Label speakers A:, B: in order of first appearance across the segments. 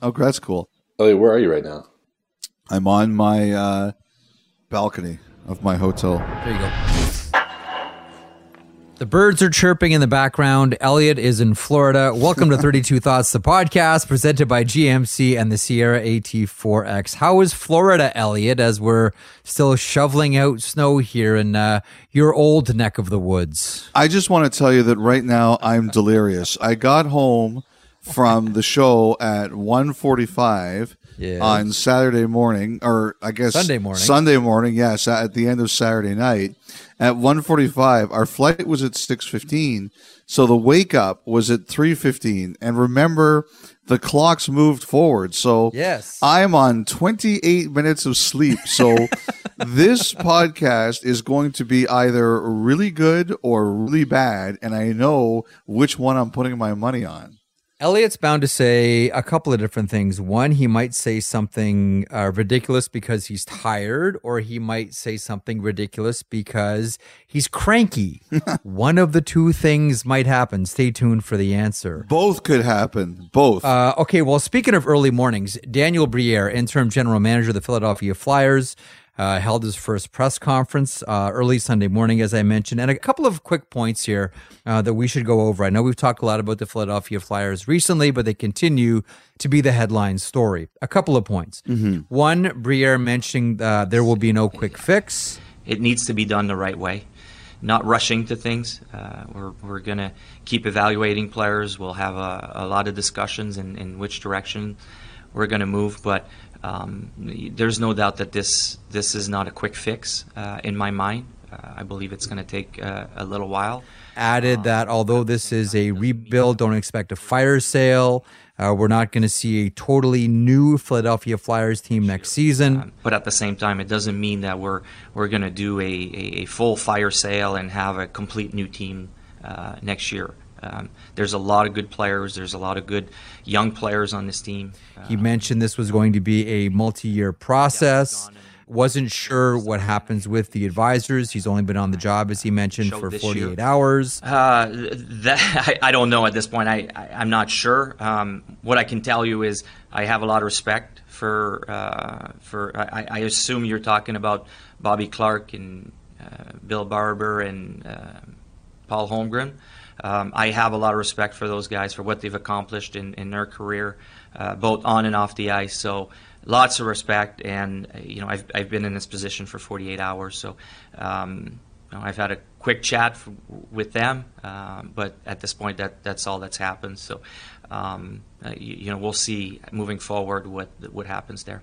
A: Oh, that's cool.
B: Elliotte, where are you right now?
A: I'm on my uh, balcony of my hotel.
C: There you go. The birds are chirping in the background. Elliotte is in Florida. Welcome to 32 Thoughts, the podcast presented by GMC and the Sierra AT4X. How is Florida, Elliotte, as we're still shoveling out snow here in uh, your old neck of the woods?
A: I just want to tell you that right now I'm delirious. I got home from the show at 1:45
C: Yes.
A: on Saturday morning, or I guess
C: Sunday morning.
A: Sunday morning, yes, at the end of Saturday night. At 1:45, our flight was at 6:15, so the wake up was at 3:15. And remember, the clocks moved forward, so
C: Yes.
A: I'm on 28 minutes of sleep. So this podcast is going to be either really good or really bad, and I know which one I'm putting my money on.
C: Elliotte's bound to say a couple of different things. One, he might say something uh, ridiculous because he's tired, or he might say something ridiculous because he's cranky. One of the two things might happen. Stay tuned for the answer.
A: Both could happen. Both.
C: Uh, okay, well, speaking of early mornings, Daniel Briere, interim general manager of the Philadelphia Flyers, uh, held his first press conference uh, early Sunday morning, as I mentioned. And a couple of quick points here uh, that we should go over. I know we've talked a lot about the Philadelphia Flyers recently, but they continue to be the headline story. A couple of points. One, Briere mentioning uh, there will be no quick fix.
D: it needs to be done the right way, not rushing to things. Uh, we're we're going to keep evaluating players. We'll have a, a lot of discussions in, in which direction we're going to move, but um, there's no doubt that this this is not a quick fix uh, in my mind. Uh, I believe it's going to take uh, a little while.
C: added that although this is a rebuild, don't expect a fire sale. Uh, we're not going to see a totally new Philadelphia Flyers team next season.
D: But at the same time, it doesn't mean that we're we're going to do a, a, a full fire sale and have a complete new team uh, next year. Um, there's a lot of good players. There's a lot of good young players on this team. Uh,
C: He mentioned this was going to be a multi year process. Wasn't sure what happens with the advisors. He's only been on the job, as he mentioned, for 48
D: year.
C: hours.
D: Uh, that I, I don't know at this point. I, I I'm not sure. Um, what I can tell you is I have a lot of respect for uh, for. I, I assume you're talking about Bobby Clarke and uh, Bill Barber and uh, Paul Holmgren. Um, I have a lot of respect for those guys for what they've accomplished in, in their career, uh, both on and off the ice. So lots of respect, and uh, you know I've I've been in this position for 48 hours, so. Um, you know, I've had a quick chat f- with them, um, but at this point, that that's all that's happened. So, um, uh, you, you know, we'll see moving forward what what happens there.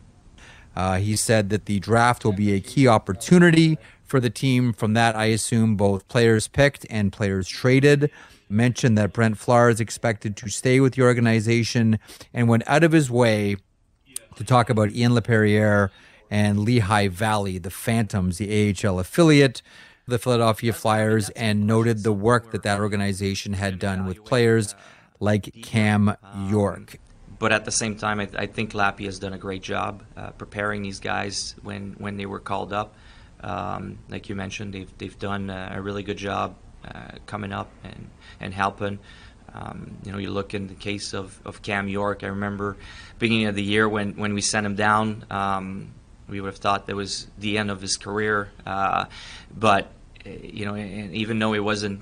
C: Uh, he said that the draft will be a key opportunity for the team. From that, I assume both players picked and players traded. Mentioned that Brent Flahr is expected to stay with the organization and went out of his way to talk about Ian Laperriere and Lehigh Valley, the Phantoms, the AHL affiliate, the Philadelphia Flyers, and noted the work that that organization had done with players like Cam York.
D: But at the same time, I, I think Lappy has done a great job uh, preparing these guys when, when they were called up. Um, like you mentioned, they've, they've done a, really good job uh, coming up and, and helping. Um, you know, you look in the case of, of Cam York. I remember beginning of the year when, when we sent him down, um, we would have thought that was the end of his career. Uh, but uh, you know, and even though it wasn't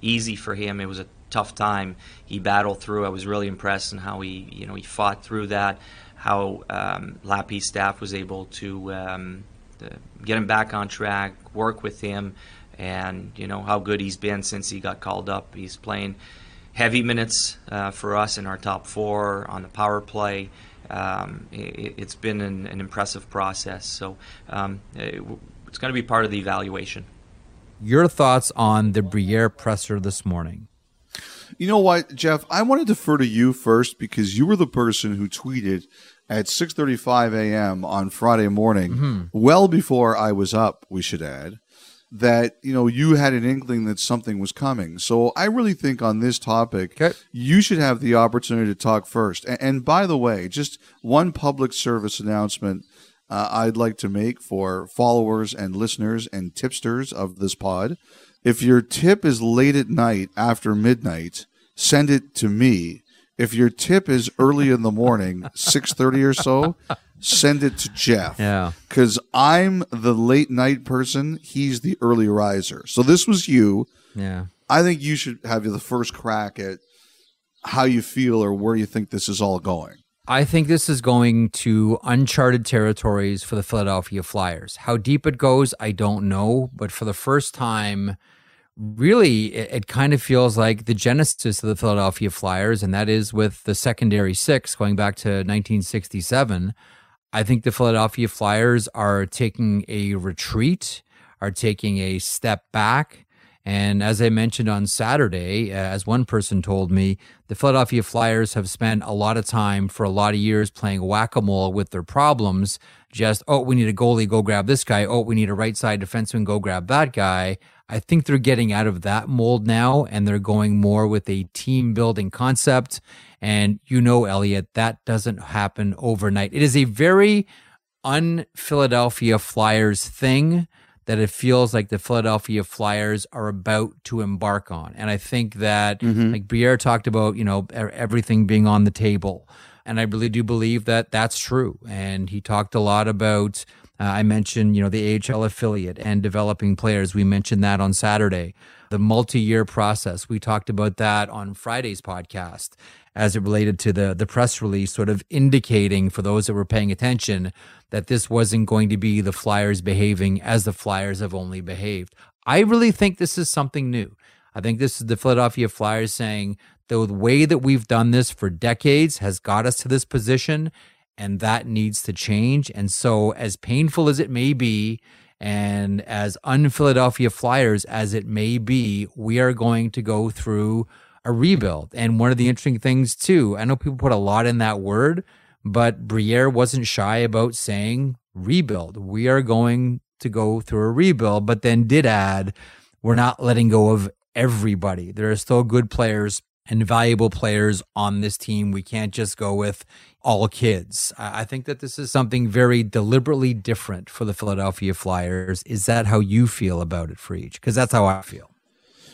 D: easy for him, it was a tough time. He battled through. I was really impressed in how he, you know, he fought through that. How um, staff was able to, um, to get him back on track, work with him, and you know how good he's been since he got called up. He's playing heavy minutes uh, for us in our top four on the power play. Um, it, it's been an, an impressive process. So um, it, it's going to be part of the evaluation.
C: Your thoughts on the Briere presser this morning?
A: You know what, Jeff? I want to defer to you first because you were the person who tweeted at 6:35 a.m. on Friday morning, well before I was up. We should add that you know you had an inkling that something was coming. So I really think on this topic,
C: Okay.
A: you should have the opportunity to talk first. And, and by the way, just one public service announcement. Uh, I'd like to make for followers and listeners and tipsters of this pod. If your tip is late at night after midnight, send it to me if your tip is early in the morning, six thirty or so, send it to Jeff.
C: Yeah.
A: Because I'm the late night person. He's the early riser. So this was you.
C: Yeah.
A: I think you should have the first crack at how you feel or where you think this is all going.
C: I think this is going to uncharted territories for the Philadelphia Flyers. How deep it goes, I don't know. But for the first time, really, it, it, kind of feels like the genesis of the Philadelphia Flyers, and that is with the secondary six going back to 1967. I think the Philadelphia Flyers are taking a retreat, are taking a step back. And as I mentioned on Saturday, uh, as one person told me, the Philadelphia Flyers have spent a lot of time for a lot of years playing whack a mole with their problems. Just, oh, we need a goalie, go grab this guy. Oh, we need a right side defenseman, go grab that guy. I think they're getting out of that mold now and they're going more with a team building concept. And you know, Elliotte, that doesn't happen overnight. It is a very un Philadelphia Flyers thing that it feels like the Philadelphia Flyers are about to embark on. And I think that, mm-hmm. like Briere talked about, you know, everything being on the table. And I really do believe that that's true. And he talked a lot about, uh, I mentioned, you know, the AHL affiliate and developing players. We mentioned that on Saturday. The multi year process. We talked about that on Friday's podcast as it related to the the press release, sort of indicating for those that were paying attention that this wasn't going to be the Flyers behaving as the Flyers have only behaved. I really think this is something new. I think this is the Philadelphia Flyers saying the way that we've done this for decades has got us to this position, and that needs to change. And so, as painful as it may be, and as un Philadelphia Flyers as it may be, we are going to go through a rebuild. And one of the interesting things, too, I know people put a lot in that word, but Briere wasn't shy about saying rebuild. We are going to go through a rebuild, but then did add, we're not letting go of everybody. There are still good players and valuable players on this team. We can't just go with all kids. I think that this is something very deliberately different for the Philadelphia Flyers. Is that how you feel about it, Friedge? Because that's how I feel.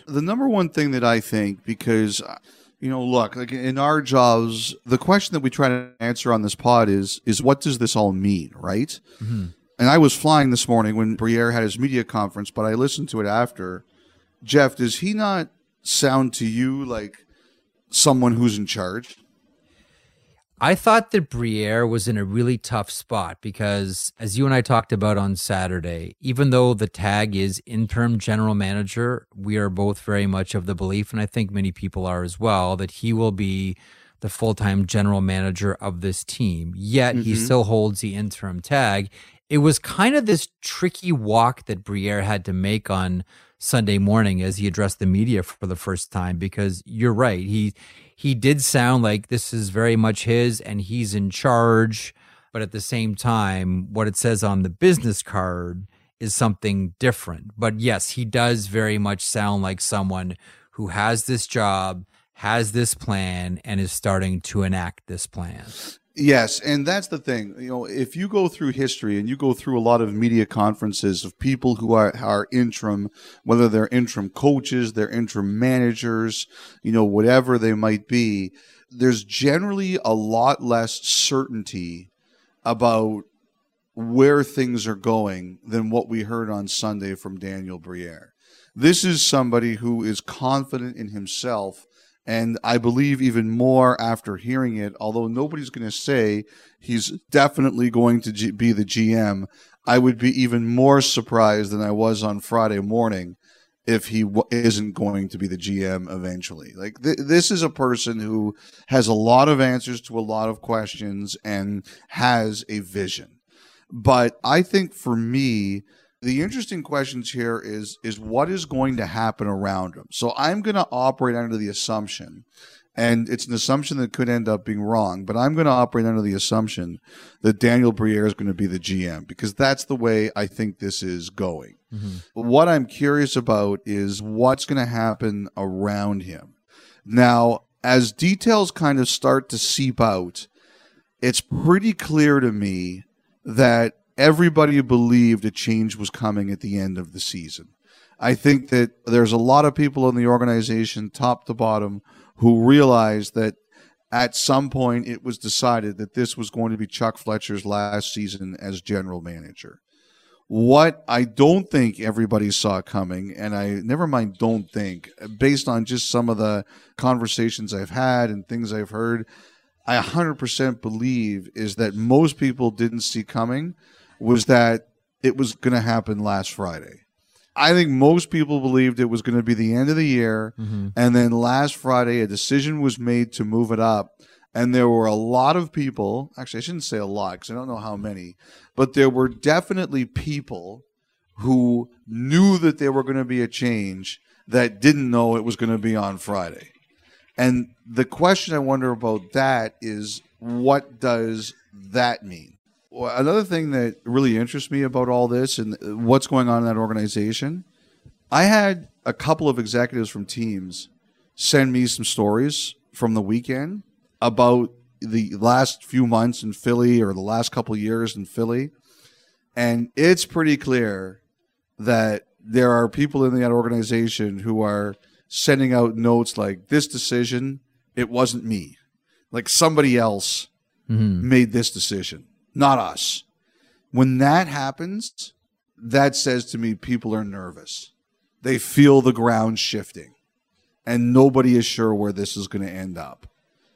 A: The number one thing that I think, because you know, look, like in our jobs, the question that we try to answer on this pod is is what does this all mean, right? Mm-hmm. And I was flying this morning when Briere had his media conference, but I listened to it after. Jeff, does he not sound to you like someone who's in charge?
C: I thought that Briere was in a really tough spot because, as you and I talked about on Saturday, even though the tag is interim general manager, we are both very much of the belief, and I think many people are as well, that he will be the full time general manager of this team. Yet mm-hmm. he still holds the interim tag. It was kind of this tricky walk that Briere had to make on Sunday morning as he addressed the media for the first time because you're right. He he did sound like this is very much his and he's in charge. But at the same time, what it says on the business card is something different. But yes, he does very much sound like someone who has this job, has this plan, and is starting to enact this plan.
A: Yes, and that's the thing. You know, if you go through history and you go through a lot of media conferences of people who are, are interim, whether they're interim coaches, they're interim managers, you know, whatever they might be, there's generally a lot less certainty about where things are going than what we heard on Sunday from Daniel Briere. This is somebody who is confident in himself and I believe even more after hearing it, although nobody's going to say he's definitely going to G- be the GM, I would be even more surprised than I was on Friday morning if he w- isn't going to be the GM eventually. Like th- this is a person who has a lot of answers to a lot of questions and has a vision. But I think for me, the interesting questions here is is what is going to happen around him. So I'm going to operate under the assumption, and it's an assumption that could end up being wrong, but I'm going to operate under the assumption that Daniel Briere is going to be the GM because that's the way I think this is going. Mm-hmm. What I'm curious about is what's going to happen around him. Now, as details kind of start to seep out, it's pretty clear to me that everybody believed a change was coming at the end of the season. I think that there's a lot of people in the organization, top to bottom, who realized that at some point it was decided that this was going to be Chuck Fletcher's last season as general manager. What I don't think everybody saw coming, and I never mind don't think, based on just some of the conversations I've had and things I've heard, I 100% believe is that most people didn't see coming was that it was going to happen last Friday. I think most people believed it was going to be the end of the year.
C: Mm-hmm.
A: And then last Friday, a decision was made to move it up. And there were a lot of people, actually, I shouldn't say a lot because I don't know how many, but there were definitely people who knew that there were going to be a change that didn't know it was going to be on Friday. And the question I wonder about that is what does that mean? Well, another thing that really interests me about all this and what's going on in that organization, I had a couple of executives from teams send me some stories from the weekend about the last few months in Philly or the last couple of years in Philly. And it's pretty clear that there are people in that organization who are sending out notes like this decision, it wasn't me. Like somebody else mm-hmm. made this decision, not us. When that happens, that says to me people are nervous. They feel the ground shifting and nobody is sure where this is going to end up.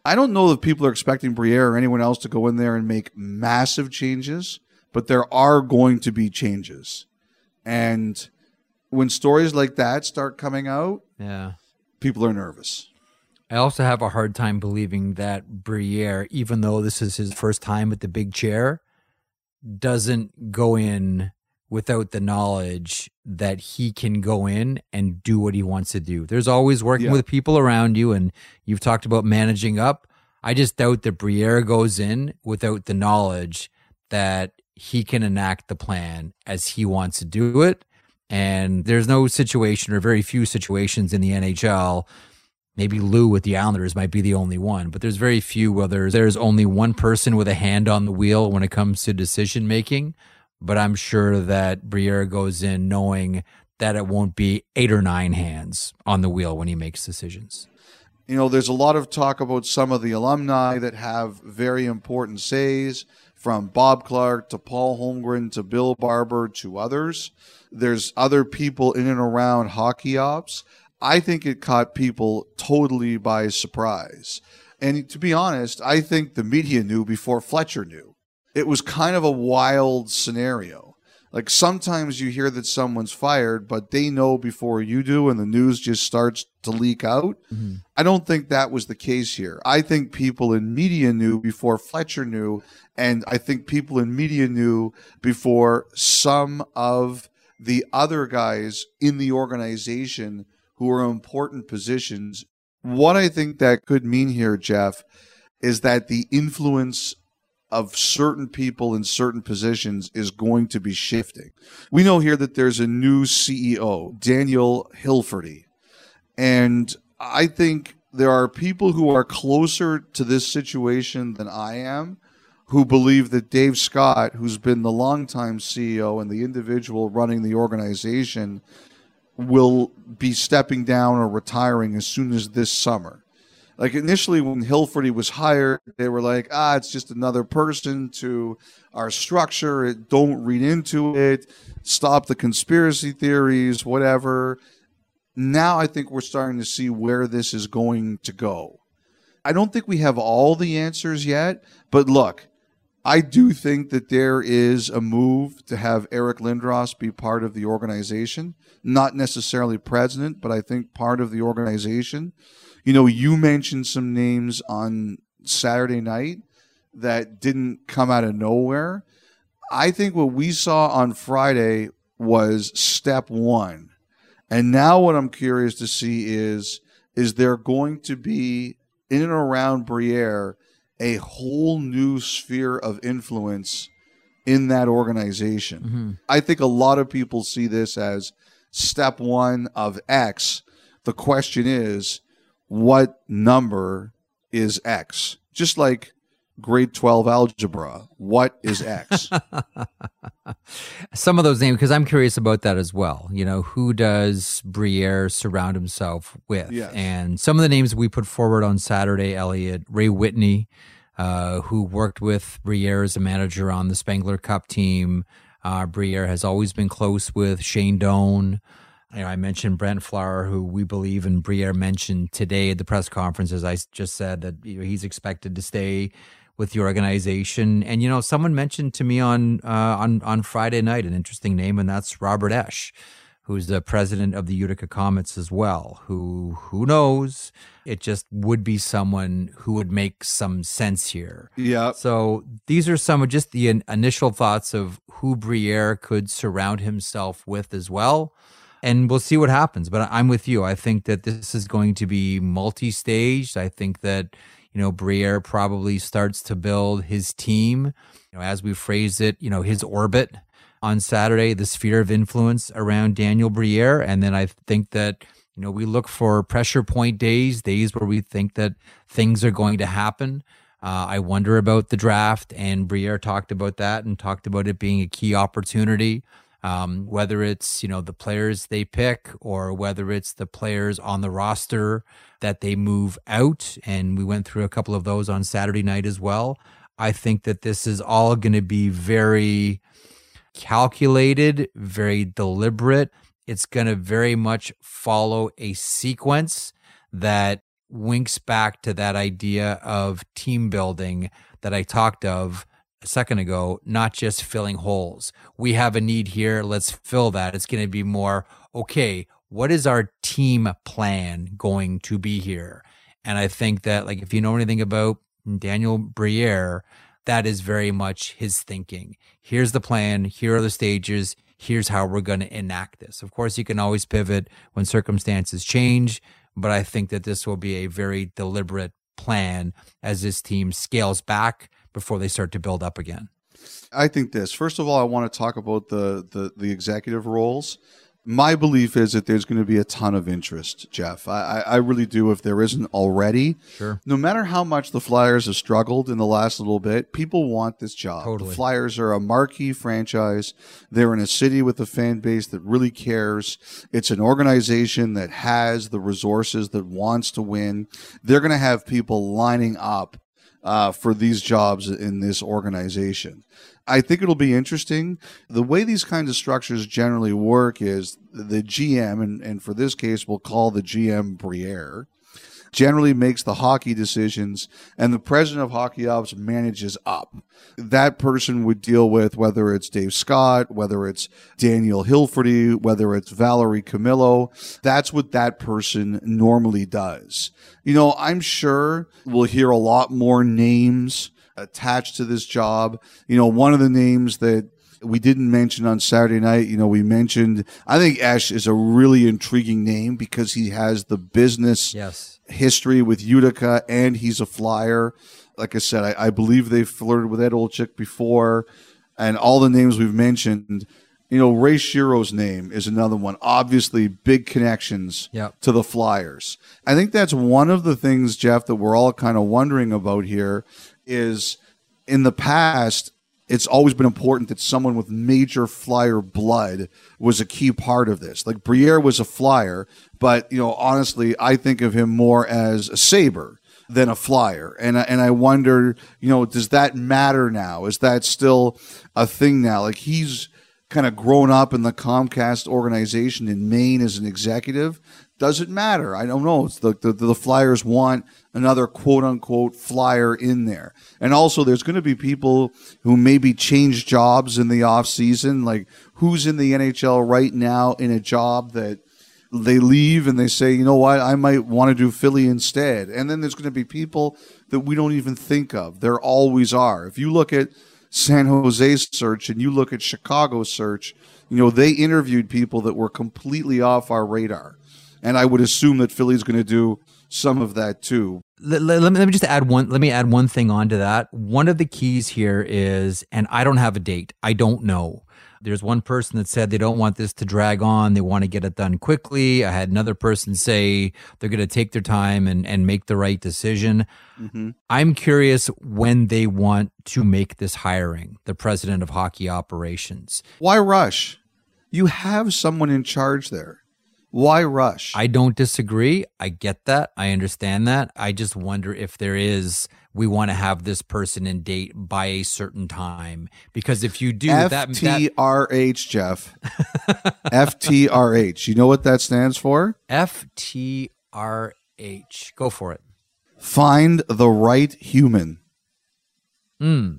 A: I don't know if people are expecting Briere or anyone else to go in there and make massive changes, but there are going to be changes. And when stories like that start coming out,
C: Yeah.
A: people are nervous.
C: I also have a hard time believing that Briere, even though this is his first time at the big chair, doesn't go in without the knowledge that he can go in and do what he wants to do. There's always working
A: Yeah.
C: with people around you, and you've talked about managing up. I just doubt that Briere goes in without the knowledge that he can enact the plan as he wants to do it. And there's no situation or very few situations in the NHL maybe Lou with the Islanders might be the only one, but there's very few where there's, there's only one person with a hand on the wheel when it comes to decision making. But I'm sure that Briere goes in knowing that it won't be eight or nine hands on the wheel when he makes decisions.
A: You know, there's a lot of talk about some of the alumni that have very important says, from Bob Clarke to Paul Holmgren to Bill Barber to others. There's other people in and around hockey ops. I think it caught people totally by surprise. And to be honest, I think the media knew before Fletcher knew. It was kind of a wild scenario. Like sometimes you hear that someone's fired, but they know before you do, and the news just starts to leak out. Mm-hmm. I don't think that was the case here. I think people in media knew before Fletcher knew, and I think people in media knew before some of the other guys in the organization who are important positions. What I think that could mean here, Jeff, is that the influence of certain people in certain positions is going to be shifting. We know here that there's a new CEO, Daniel Hilferty. And I think there are people who are closer to this situation than I am who believe that Dave Scott, who's been the longtime CEO and the individual running the organization, will be stepping down or retiring as soon as this summer. Like initially, when Hilferty was hired, they were like, "Ah, it's just another person to our structure. Don't read into it. Stop the conspiracy theories, whatever." Now, I think we're starting to see where this is going to go. I don't think we have all the answers yet, but look, I do think that there is a move to have Eric Lindros be part of the organization, not necessarily president, but I think part of the organization. You know, you mentioned some names on Saturday night that didn't come out of nowhere. I think what we saw on Friday was step one. And now what I'm curious to see is is there going to be in and around Briere a whole new sphere of influence in that organization. Mm-hmm. I think a lot of people see this as step one of X. The question is, what number is X? Just like grade 12 algebra. What is X?
C: Some of those names, because I'm curious about that as well. You know, who does Briere surround himself with?
A: Yes.
C: And some of the names we put forward on Saturday, Elliotte, Ray Whitney, uh, who worked with Briere as a manager on the Spengler Cup team. Uh, Briere has always been close with Shane Doan. You know, I mentioned Brent Flahr, who we believe and Briere mentioned today at the press conference, as I just said, that you know, he's expected to stay with the organization. And you know, someone mentioned to me on uh, on on Friday night an interesting name, and that's Robert Esche, who's the president of the Utica Comets as well. Who who knows? It just would be someone who would make some sense here.
A: Yeah.
C: So these are some of just the in- initial thoughts of who Briere could surround himself with as well. And we'll see what happens. But I'm with you. I think that this is going to be multi staged. I think that you know, Briere probably starts to build his team, you know, as we phrase it, you know, his orbit on Saturday, the sphere of influence around Daniel Briere. And then I think that, you know, we look for pressure point days, days where we think that things are going to happen. Uh, I wonder about the draft, and Briere talked about that and talked about it being a key opportunity. Um, whether it's you know the players they pick or whether it's the players on the roster that they move out, and we went through a couple of those on Saturday night as well. I think that this is all going to be very calculated, very deliberate. It's going to very much follow a sequence that winks back to that idea of team building that I talked of a second ago, not just filling holes. We have a need here, let's fill that. It's going to be more, okay, what is our team plan going to be here? And I think that, like, if you know anything about Daniel Briere, that is very much his thinking. Here's the plan, here are the stages, here's how we're going to enact this. Of course, you can always pivot when circumstances change, but I think that this will be a very deliberate plan as this team scales back before they start to build up again?
A: I think this. First of all, I want to talk about the the, the executive roles. My belief is that there's going to be a ton of interest, Jeff. I, I really do. If there isn't already,
C: sure.
A: No matter how much the Flyers have struggled in the last little bit, people want this job.
C: Totally.
A: The Flyers are a marquee franchise. They're in a city with a fan base that really cares. It's an organization that has the resources that wants to win. They're going to have people lining up uh, for these jobs in this organization. I think it'll be interesting. The way these kinds of structures generally work is the GM, and, and for this case, we'll call the GM Briere generally makes the hockey decisions, and the president of hockey ops manages up. That person would deal with whether it's Dave Scott, whether it's Daniel Hilferty, whether it's Valerie Camillo. That's what that person normally does. You know, I'm sure we'll hear a lot more names attached to this job. You know, one of the names that we didn't mention on Saturday night. You know, we mentioned, I think Esche is a really intriguing name because he has the business
C: yes.
A: history with Utica and he's a flyer. Like I said, I, I believe they flirted with Ed Olczyk before and all the names we've mentioned. You know, Ray Shero's name is another one. Obviously, big connections
C: yep.
A: to the Flyers. I think that's one of the things, Jeff, that we're all kind of wondering about here is in the past, it's always been important that someone with major flyer blood was a key part of this. Like Briere was a flyer, but you know, honestly, I think of him more as a saber than a flyer. And and I wonder, you know, does that matter now? Is that still a thing now? Like he's kind of grown up in the Comcast organization in Maine as an executive. Does it matter? I don't know. It's the, the, the Flyers want another quote unquote flyer in there. And also, there's going to be people who maybe change jobs in the off season. Like, who's in the NHL right now in a job that they leave and they say, you know what, I might want to do Philly instead. And then there's going to be people that we don't even think of. There always are. If you look at San Jose's search and you look at Chicago's search, you know, they interviewed people that were completely off our radar. And I would assume that Philly's going to do some of that too.
C: Let, let, let, me just add one. Let me add one thing onto that. One of the keys here is, and I don't have a date. I don't know. there's one person that said they don't want this to drag on. They want to get it done quickly. I had another person say they're going to take their time and, and make the right decision. Mm-hmm. I'm curious when they want to make this hiring, the president of hockey operations.
A: Why rush? You have someone in charge there. Why rush?
C: I don't disagree. I get that. I understand that. I just wonder if there is we want to have this person in date by a certain time because if you do
A: F-T-R-H,
C: that
A: FTRH Jeff. FTRH. You know what that stands for?
C: FTRH. Go for it.
A: Find the right human.
C: Hmm.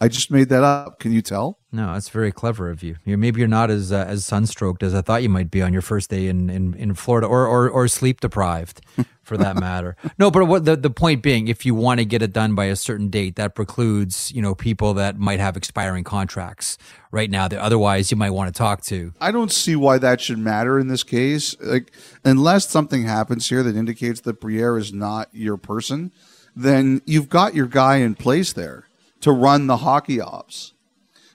A: I just made that up. Can you tell?
C: No, that's very clever of you. You're, maybe you're not as uh, as sunstroked as I thought you might be on your first day in, in, in Florida, or, or or sleep deprived, for that matter. No, but what the the point being, if you want to get it done by a certain date, that precludes you know people that might have expiring contracts right now that otherwise you might want to talk to.
A: I don't see why that should matter in this case. Like unless something happens here that indicates that Briere is not your person, then you've got your guy in place there to run the hockey ops.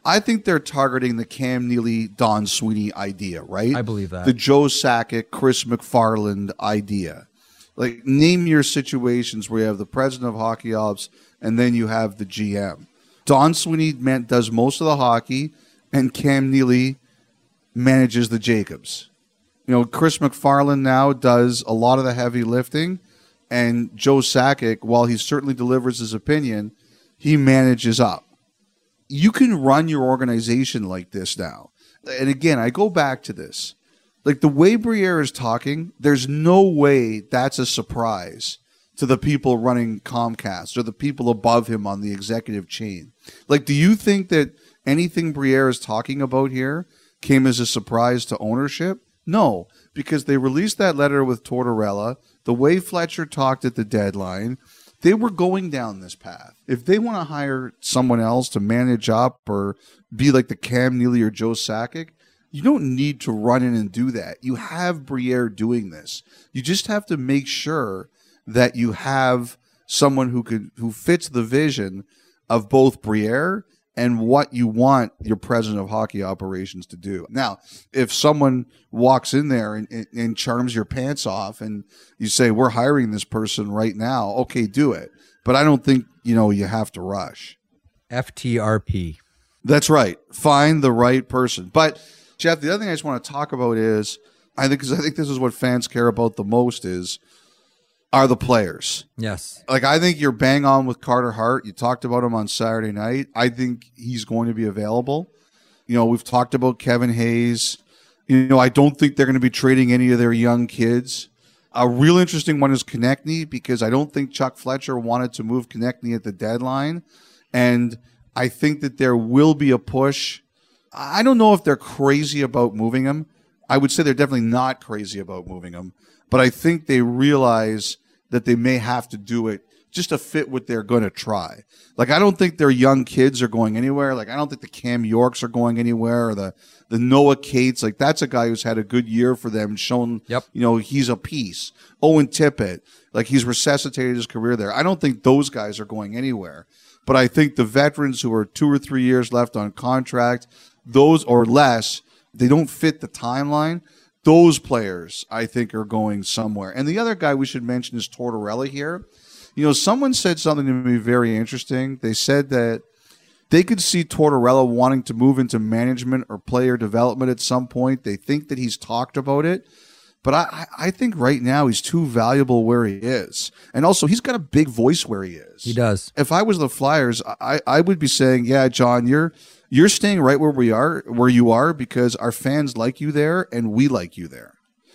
A: I think they're targeting the Cam Neely, Don Sweeney idea, right?
C: I believe that.
A: The Joe Sakic, Chris MacFarland idea. Like, name your situations where you have the president of hockey ops and then you have the GM. Don Sweeney man, does most of the hockey, and Cam Neely manages the Jacobs. You know, Chris MacFarland now does a lot of the heavy lifting, and Joe Sakic, while he certainly delivers his opinion, he manages up. You can run your organization like this now. And again, I go back to this. Like the way Briere is talking, there's no way that's a surprise to the people running Comcast or the people above him on the executive chain. Like, do you think that anything Briere is talking about here came as a surprise to ownership? No, because they released that letter with Tortorella, the way Fletcher talked at the deadline, they were going down this path. If they want to hire someone else to manage up or be like the Cam Neely or Joe Sakic, you don't need to run in and do that. You have Briere doing this. You just have to make sure that you have someone who could who fits the vision of both Briere and what you want your president of hockey operations to do. Now, if someone walks in there and, and, and, charms your pants off and you say, we're hiring this person right now, okay, do it. But I don't think, you know, you have to rush.
C: FTRP.
A: That's right. Find the right person. But Jeff, the other thing I just want to talk about is I think, because I think this is what fans care about the most is are the players.
C: Yes.
A: Like I think you're bang on with Carter Hart. You talked about him on Saturday night. I think he's going to be available. You know, we've talked about Kevin Hayes. You know, I don't think they're going to be trading any of their young kids. A real interesting one is Konecny because I don't think Chuck Fletcher wanted to move Konecny at the deadline. And I think that there will be a push. I don't know if they're crazy about moving him. I would say they're definitely not crazy about moving him. But I think they realize that they may have to do it just to fit what they're going to try. Like I don't think their young kids are going anywhere. Like I don't think the Cam Yorks are going anywhere or the the Noah Cates. Like that's a guy who's had a good year for them, shown
C: yep.
A: you know he's a piece. Owen Tippett, like he's resuscitated his career there. I don't think those guys are going anywhere. But I think the veterans who are two or three years left on contract, those or less, they don't fit the timeline those players I think are going somewhere. And the other guy we should mention is Tortorella here. You know, someone said something to me very interesting. They said that they could see Tortorella wanting to move into management or player development at some point. They think that he's talked about it. But I, I think right now he's too valuable where he is. And also, he's got a big voice where he is.
C: He does.
A: If I was the Flyers, I, I would be saying, yeah, John, you're you're staying right where we are, where you are, because our fans like you there and we like you there.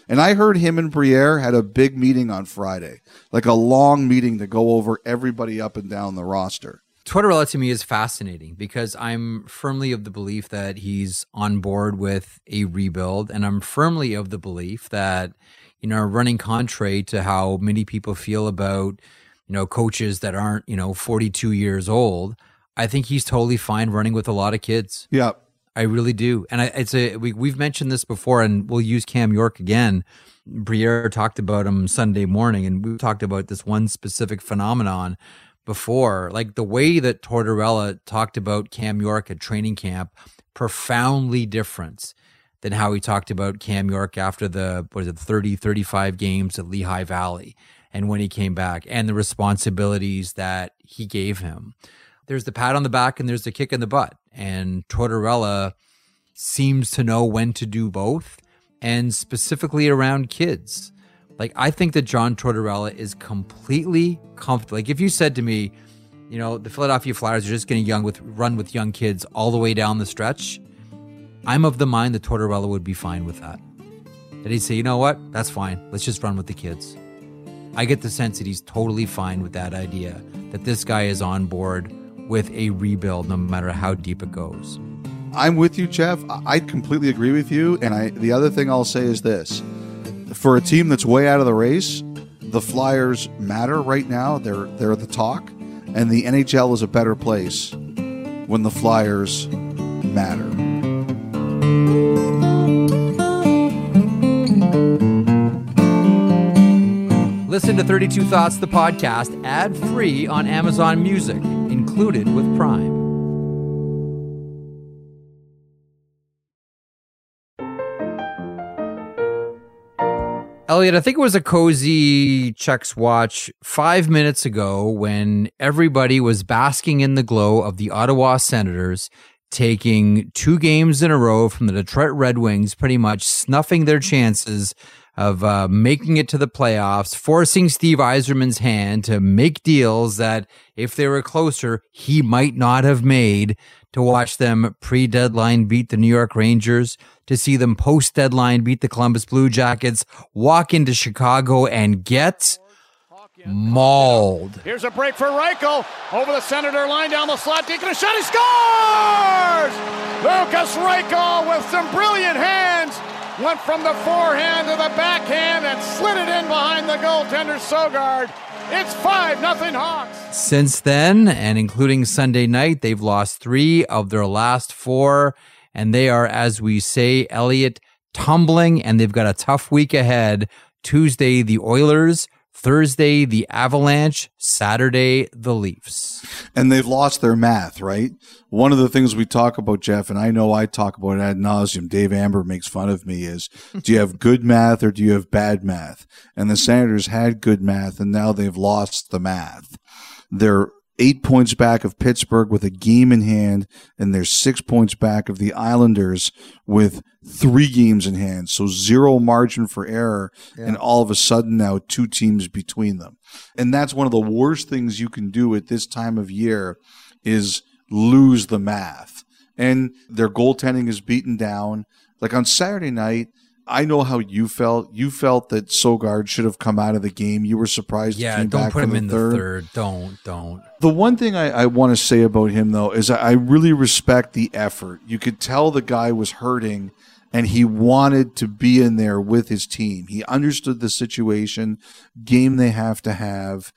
A: And I heard him and Briere had a big meeting on Friday, like a long meeting to go over everybody up and down the roster.
C: Tortorella to me is fascinating because I'm firmly of the belief that he's on board with a rebuild, and I'm firmly of the belief that you know running contrary to how many people feel about you know coaches that aren't you know 42 years old. I think he's totally fine running with a lot of kids.
A: Yeah.
C: I really do. And I, it's a we, we've mentioned this before and we'll use Cam York again. Briere talked about him Sunday morning and we talked about this one specific phenomenon before. Like the way that Tortorella talked about Cam York at training camp profoundly different than how he talked about Cam York after the what is it 30 35 games at Lehigh Valley and when he came back and the responsibilities that he gave him. There's the pat on the back and there's the kick in the butt and Tortorella seems to know when to do both and specifically around kids. Like I think that John Tortorella is completely comfortable. Like if you said to me, you know, the Philadelphia Flyers are just getting young with run with young kids all the way down the stretch, I'm of the mind that Tortorella would be fine with that. That he'd say, you know what, that's fine. Let's just run with the kids. I get the sense that he's totally fine with that idea. That this guy is on board with a rebuild, no matter how deep it goes.
A: I'm with you, Jeff. I completely agree with you. And I, the other thing I'll say is this: for a team that's way out of the race, the Flyers matter right now. They're they're the talk, and the NHL is a better place when the Flyers matter.
C: Listen to 32 Thoughts, the podcast, ad free on Amazon Music, included with Prime. Elliotte, I think it was a cozy checks watch five minutes ago when everybody was basking in the glow of the Ottawa Senators taking two games in a row from the Detroit Red Wings, pretty much snuffing their chances of uh, making it to the playoffs, forcing Steve Yzerman's hand to make deals that, if they were closer, he might not have made to watch them pre deadline beat the New York Rangers, to see them post deadline beat the Columbus Blue Jackets, walk into Chicago and get mauled.
B: Here's a break for Reichel over the Senator line down the slot. Taking a shot. He scores! Lukas Reichel with some brilliant hands. Went from the forehand to the backhand and slid it in behind the goaltender Sogaard. It's 5 nothing Hawks.
C: Since then, and including Sunday night, they've lost three of their last four. And they are, as we say, Elliotte tumbling, and they've got a tough week ahead. Tuesday, the Oilers. Thursday, the Avalanche. Saturday, the Leafs.
A: And they've lost their math, right? One of the things we talk about, Jeff, and I know I talk about it ad nauseum. Dave Amber makes fun of me is do you have good math or do you have bad math? And the Senators had good math and now they've lost the math. They're eight points back of Pittsburgh with a game in hand, and they're six points back of the Islanders with three games in hand. So zero margin for error, yeah. and all of a sudden now two teams between them. And that's one of the worst things you can do at this time of year is lose the math. And their goaltending is beaten down. Like on Saturday night, I know how you felt. You felt that Sogaard should have come out of the game. You were surprised.
C: Yeah, don't put him in third. the third. Don't, don't.
A: The one thing I, I want to say about him though is I really respect the effort. You could tell the guy was hurting, and he wanted to be in there with his team. He understood the situation, game they have to have.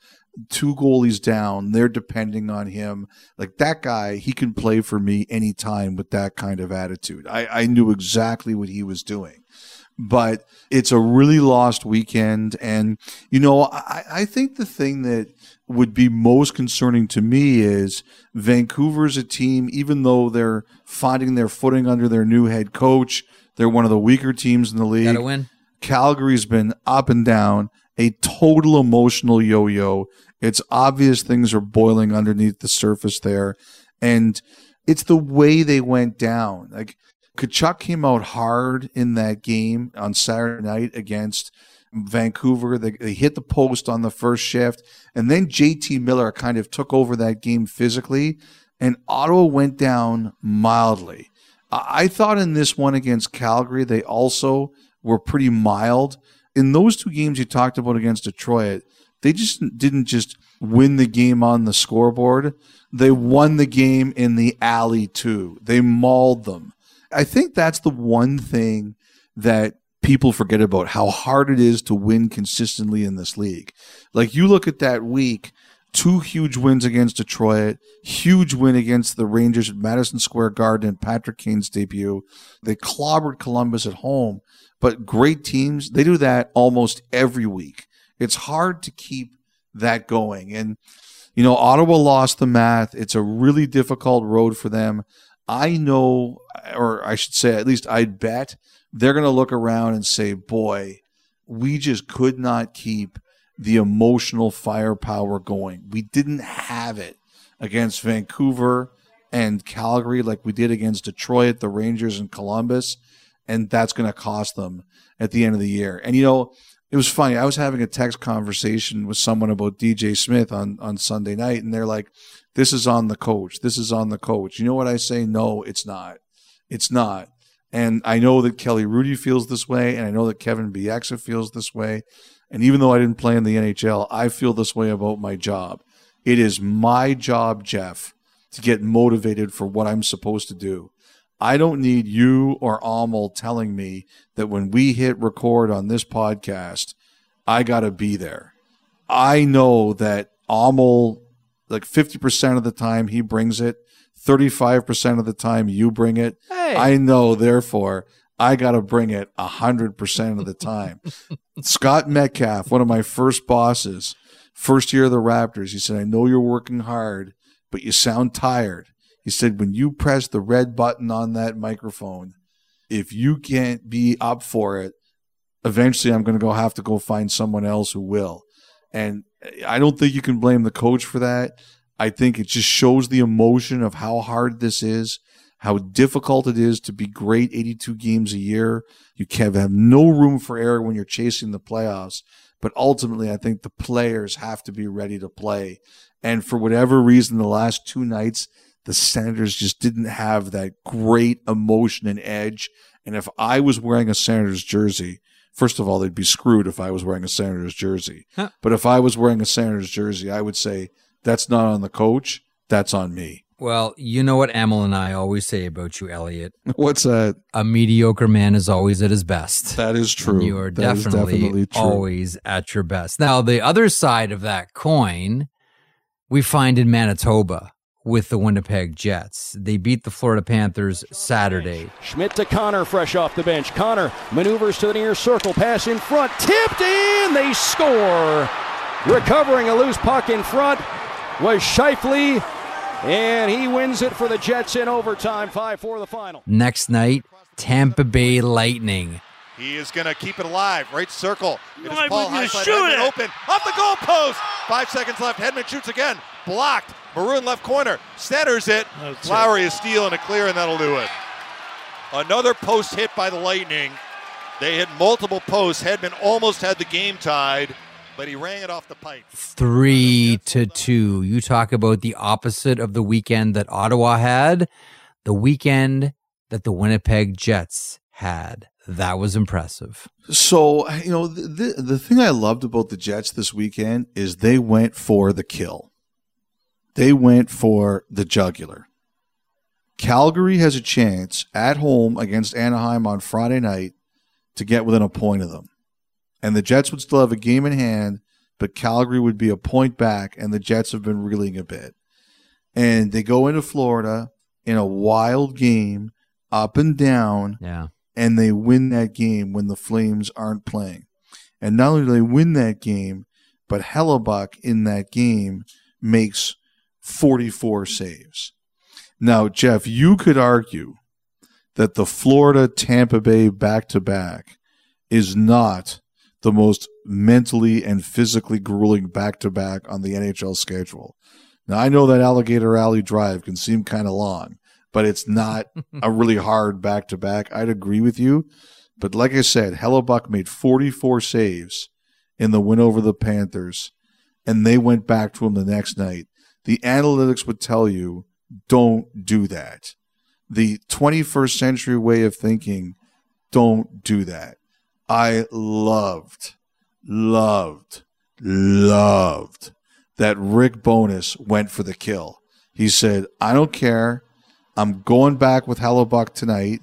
A: Two goalies down, they're depending on him. Like that guy, he can play for me anytime with that kind of attitude. I, I knew exactly what he was doing but it's a really lost weekend. And, you know, I, I think the thing that would be most concerning to me is Vancouver's a team, even though they're finding their footing under their new head coach, they're one of the weaker teams in the league.
C: Gotta win.
A: Calgary's been up and down, a total emotional yo yo. It's obvious things are boiling underneath the surface there. And it's the way they went down. Like Tkachuk came out hard in that game on Saturday night against Vancouver. They, they, hit the post on the first shift, and then JT Miller kind of took over that game physically, and Ottawa went down mildly. I thought in this one against Calgary, they also were pretty mild. In those two games you talked about against Detroit, they just didn't just win the game on the scoreboard. They won the game in the alley too. They mauled them. I think that's the one thing that people forget about how hard it is to win consistently in this league. Like you look at that week, two huge wins against Detroit, huge win against the Rangers at Madison Square Garden and Patrick Kane's debut. They clobbered Columbus at home, but great teams, they do that almost every week. It's hard to keep that going. And, you know, Ottawa lost the math. It's a really difficult road for them. I know, or I should say, at least I'd bet they're going to look around and say, boy, we just could not keep the emotional firepower going. We didn't have it against Vancouver and Calgary like we did against Detroit, the Rangers, and Columbus. And that's going to cost them at the end of the year. And, you know, it was funny. I was having a text conversation with someone about DJ Smith on, on Sunday night, and they're like, this is on the coach. This is on the coach. You know what I say? No, it's not. It's not. And I know that Kelly Hrudey feels this way, and I know that Kevin Bieksa feels this way. And even though I didn't play in the NHL, I feel this way about my job. It is my job, Jeff, to get motivated for what I'm supposed to do. I don't need you or Amal telling me that when we hit record on this podcast, I got to be there. I know that Amal, like 50% of the time, he brings it. 35% of the time, you bring it.
C: Hey.
A: I know, therefore, I got to bring it 100% of the time. Scott Metcalf, one of my first bosses, first year of the Raptors, he said, I know you're working hard, but you sound tired. He said, when you press the red button on that microphone, if you can't be up for it, eventually I'm going to go have to go find someone else who will. And I don't think you can blame the coach for that. I think it just shows the emotion of how hard this is, how difficult it is to be great 82 games a year. You can have no room for error when you're chasing the playoffs. But ultimately, I think the players have to be ready to play. And for whatever reason, the last two nights, the Senators just didn't have that great emotion and edge. And if I was wearing a Senators jersey, first of all, they'd be screwed if I was wearing a Senators jersey.
C: Huh.
A: But if I was wearing a Senators jersey, I would say that's not on the coach. That's on me.
C: Well, you know what Emil and I always say about you, Elliotte.
A: What's that?
C: A mediocre man is always at his best.
A: That is true.
C: You are
A: That is
C: definitely, always at your best. Now, the other side of that coin, we find in Manitoba with the Winnipeg Jets. They beat the Florida Panthers Saturday.
E: Schmidt to Connor, fresh off the bench. Connor maneuvers to the near circle, pass in front, tipped in. They score. Recovering a loose puck in front was Scheifele, and he wins it for the Jets in overtime. 5 4 the final.
C: Next night, Tampa Bay Lightning.
F: He is going to keep it alive. Right circle. It is
G: Why
F: Paul
G: wouldn't shoot it?
F: open. Off the goal post. Five seconds left. Hedman shoots again. Blocked. Maroon left corner. Centers it.
G: That's
F: Lowry is stealing a clear, and that'll do it. Another post hit by the Lightning. They hit multiple posts. Hedman almost had the game tied, but he rang it off the pipe.
C: Three to two. You talk about the opposite of the weekend that Ottawa had, the weekend that the Winnipeg Jets had. That was impressive.
A: So, you know, the, the, the thing I loved about the Jets this weekend is they went for the kill. They went for the jugular. Calgary has a chance at home against Anaheim on Friday night to get within a point of them. And the Jets would still have a game in hand, but Calgary would be a point back, and the Jets have been reeling a bit. And they go into Florida in a wild game, up and down
C: Yeah.
A: and they win that game when the Flames aren't playing. And not only do they win that game, but Hellebuyck in that game makes 44 saves. Now, Jeff, you could argue that the Florida Tampa Bay back to back is not the most mentally and physically grueling back to back on the NHL schedule. Now, I know that Alligator Alley Drive can seem kind of long, but it's not a really hard back to back. I'd agree with you. But like I said, Hellebuyck made 44 saves in the win over the Panthers, and they went back to him the next night. The analytics would tell you don't do that. The 21st century way of thinking, don't do that. I loved, loved, loved that Rick Bowness went for the kill. He said, I don't care. I'm going back with Hellebuyck tonight,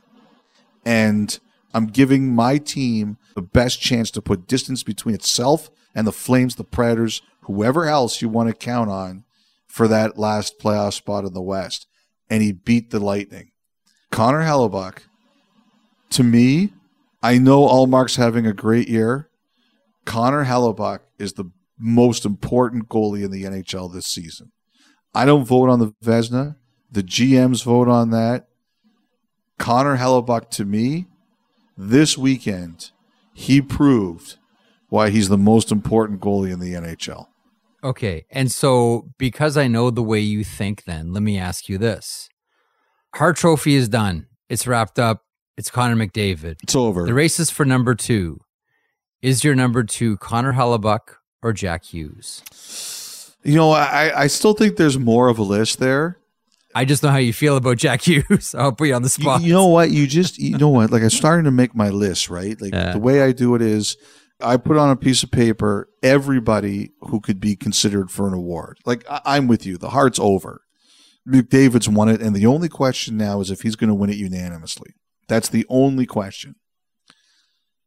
A: and I'm giving my team the best chance to put distance between itself and the Flames, the Predators, whoever else you want to count on for that last playoff spot in the West. And he beat the Lightning. Connor Hellebuyck, to me, I know Ullmark's having a great year. Connor Hellebuyck is the most important goalie in the NHL this season. I don't vote on the Vezina. The GMs vote on that. Connor Hellebuyck to me this weekend, he proved why he's the most important goalie in the NHL.
C: Okay. And so, because I know the way you think, then let me ask you this Hart Trophy is done, it's wrapped up. It's Connor McDavid.
A: It's over.
C: The race is for number two. Is your number two Connor Hellebuyck or Jack Hughes?
A: You know, I, I still think there's more of a list there.
C: I just know how you feel about Jack Hughes. I'll put you on the
A: You,
C: spot.
A: you know what? You just, you know what? Like, I'm starting to make my list, right? Like,
C: Yeah.
A: the way I do it is I put on a piece of paper everybody who could be considered for an award. Like, I, I'm with you. The Hart's over. McDavid's won it. And the only question now is if he's going to win it unanimously. That's the only question.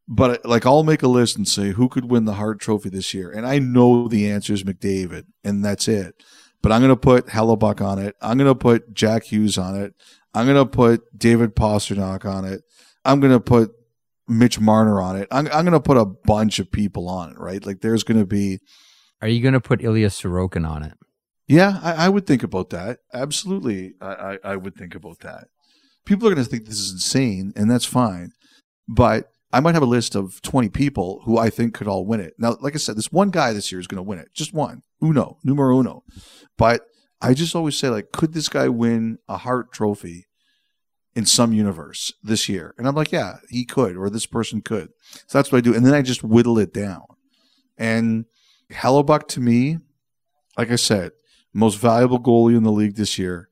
A: But like, I'll make a list and say who could win the Hart Trophy this year, and I know the answer is McDavid, and that's it. But I'm going to put Hellebuyck on it. I'm going to put Jack Hughes on it. I'm going to put David Pastrnak on it. I'm going to put Mitch Marner on it. I'm, I'm going to put a bunch of people on it, right? Like, there's going to be,
C: Are you going to put Ilya Sorokin on it?
A: yeah, I, I would think about that. Absolutely, I, I, I would think about that. People are going to think this is insane, and that's fine. But I might have a list of 20 people who I think could all win it. Now, like I said, this one guy this year is going to win it. Just one. Uno, numero uno. But I just always say, like, could this guy win a Hart trophy in some universe this year? And I'm like, yeah, he could, or this person could. So that's what I do. And then I just whittle it down. And Hellebuyck to me, like I said, most valuable goalie in the league this year.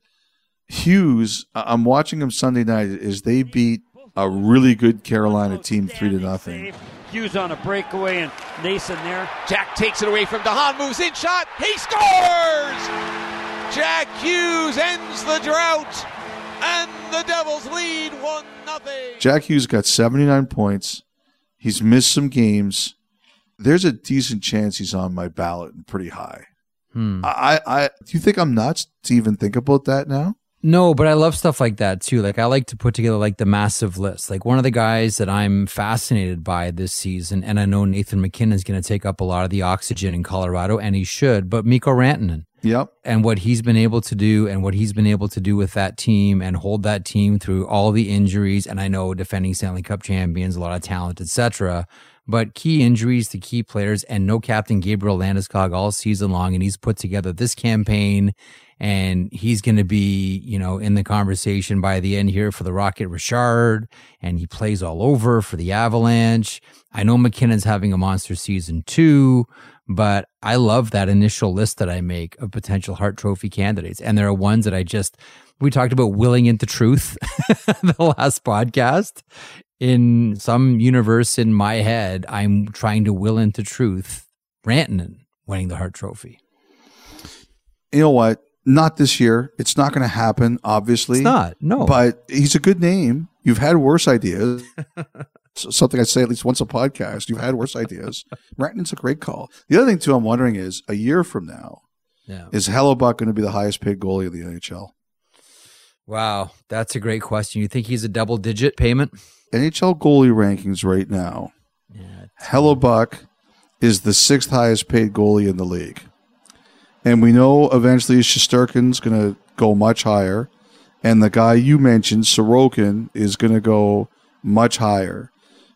A: Hughes, I'm watching him Sunday night as they beat a really good Carolina team three to nothing.
G: Hughes on a breakaway and Nason there.
H: Jack takes it away from Dahan, moves in, shot, he scores! Jack Hughes ends the drought, and the Devils lead 1 nothing.
A: Jack Hughes got 79 points. He's missed some games. There's a decent chance he's on my ballot and pretty high.
C: Hmm.
A: I, I, do you think I'm nuts to even think about that now?
C: No, but I love stuff like that too. Like I like to put together like the massive list. Like one of the guys that I'm fascinated by this season, and I know Nathan MacKinnon is going to take up a lot of the oxygen in Colorado, and he should. But Mikko Rantanen
A: Yep.
C: and what he's been able to do, and what he's been able to do with that team, and hold that team through all the injuries. And I know defending Stanley Cup champions, a lot of talent, etc. But key injuries to key players, and no captain Gabriel Landeskog all season long, and he's put together this campaign and he's going to be, you know, in the conversation by the end here for the Rocket Richard, and he plays all over for the Avalanche. I know MacKinnon's having a monster season too, but I love that initial list that I make of potential Hart Trophy candidates, and there are ones that I just we talked about willing into truth the last podcast. In some universe in my head, I'm trying to will into truth Rantanen winning the Hart Trophy.
A: You know what? Not this year. It's not going to happen, obviously.
C: It's not. No.
A: But he's a good name. You've had worse ideas. Something I say at least once a podcast. You've had worse ideas. Rantanen's a great call. The other thing too, I'm wondering is a year from now,
C: yeah.
A: is Hellebuyck going to be the highest paid goalie of the NHL?
C: Wow, that's a great question. You think he's a double digit payment?
A: NHL goalie rankings right now.
C: Yeah.
A: Hellebuyck is the sixth highest paid goalie in the league. And we know eventually Shesterkin's going to go much higher. And the guy you mentioned, Sorokin, is going to go much higher.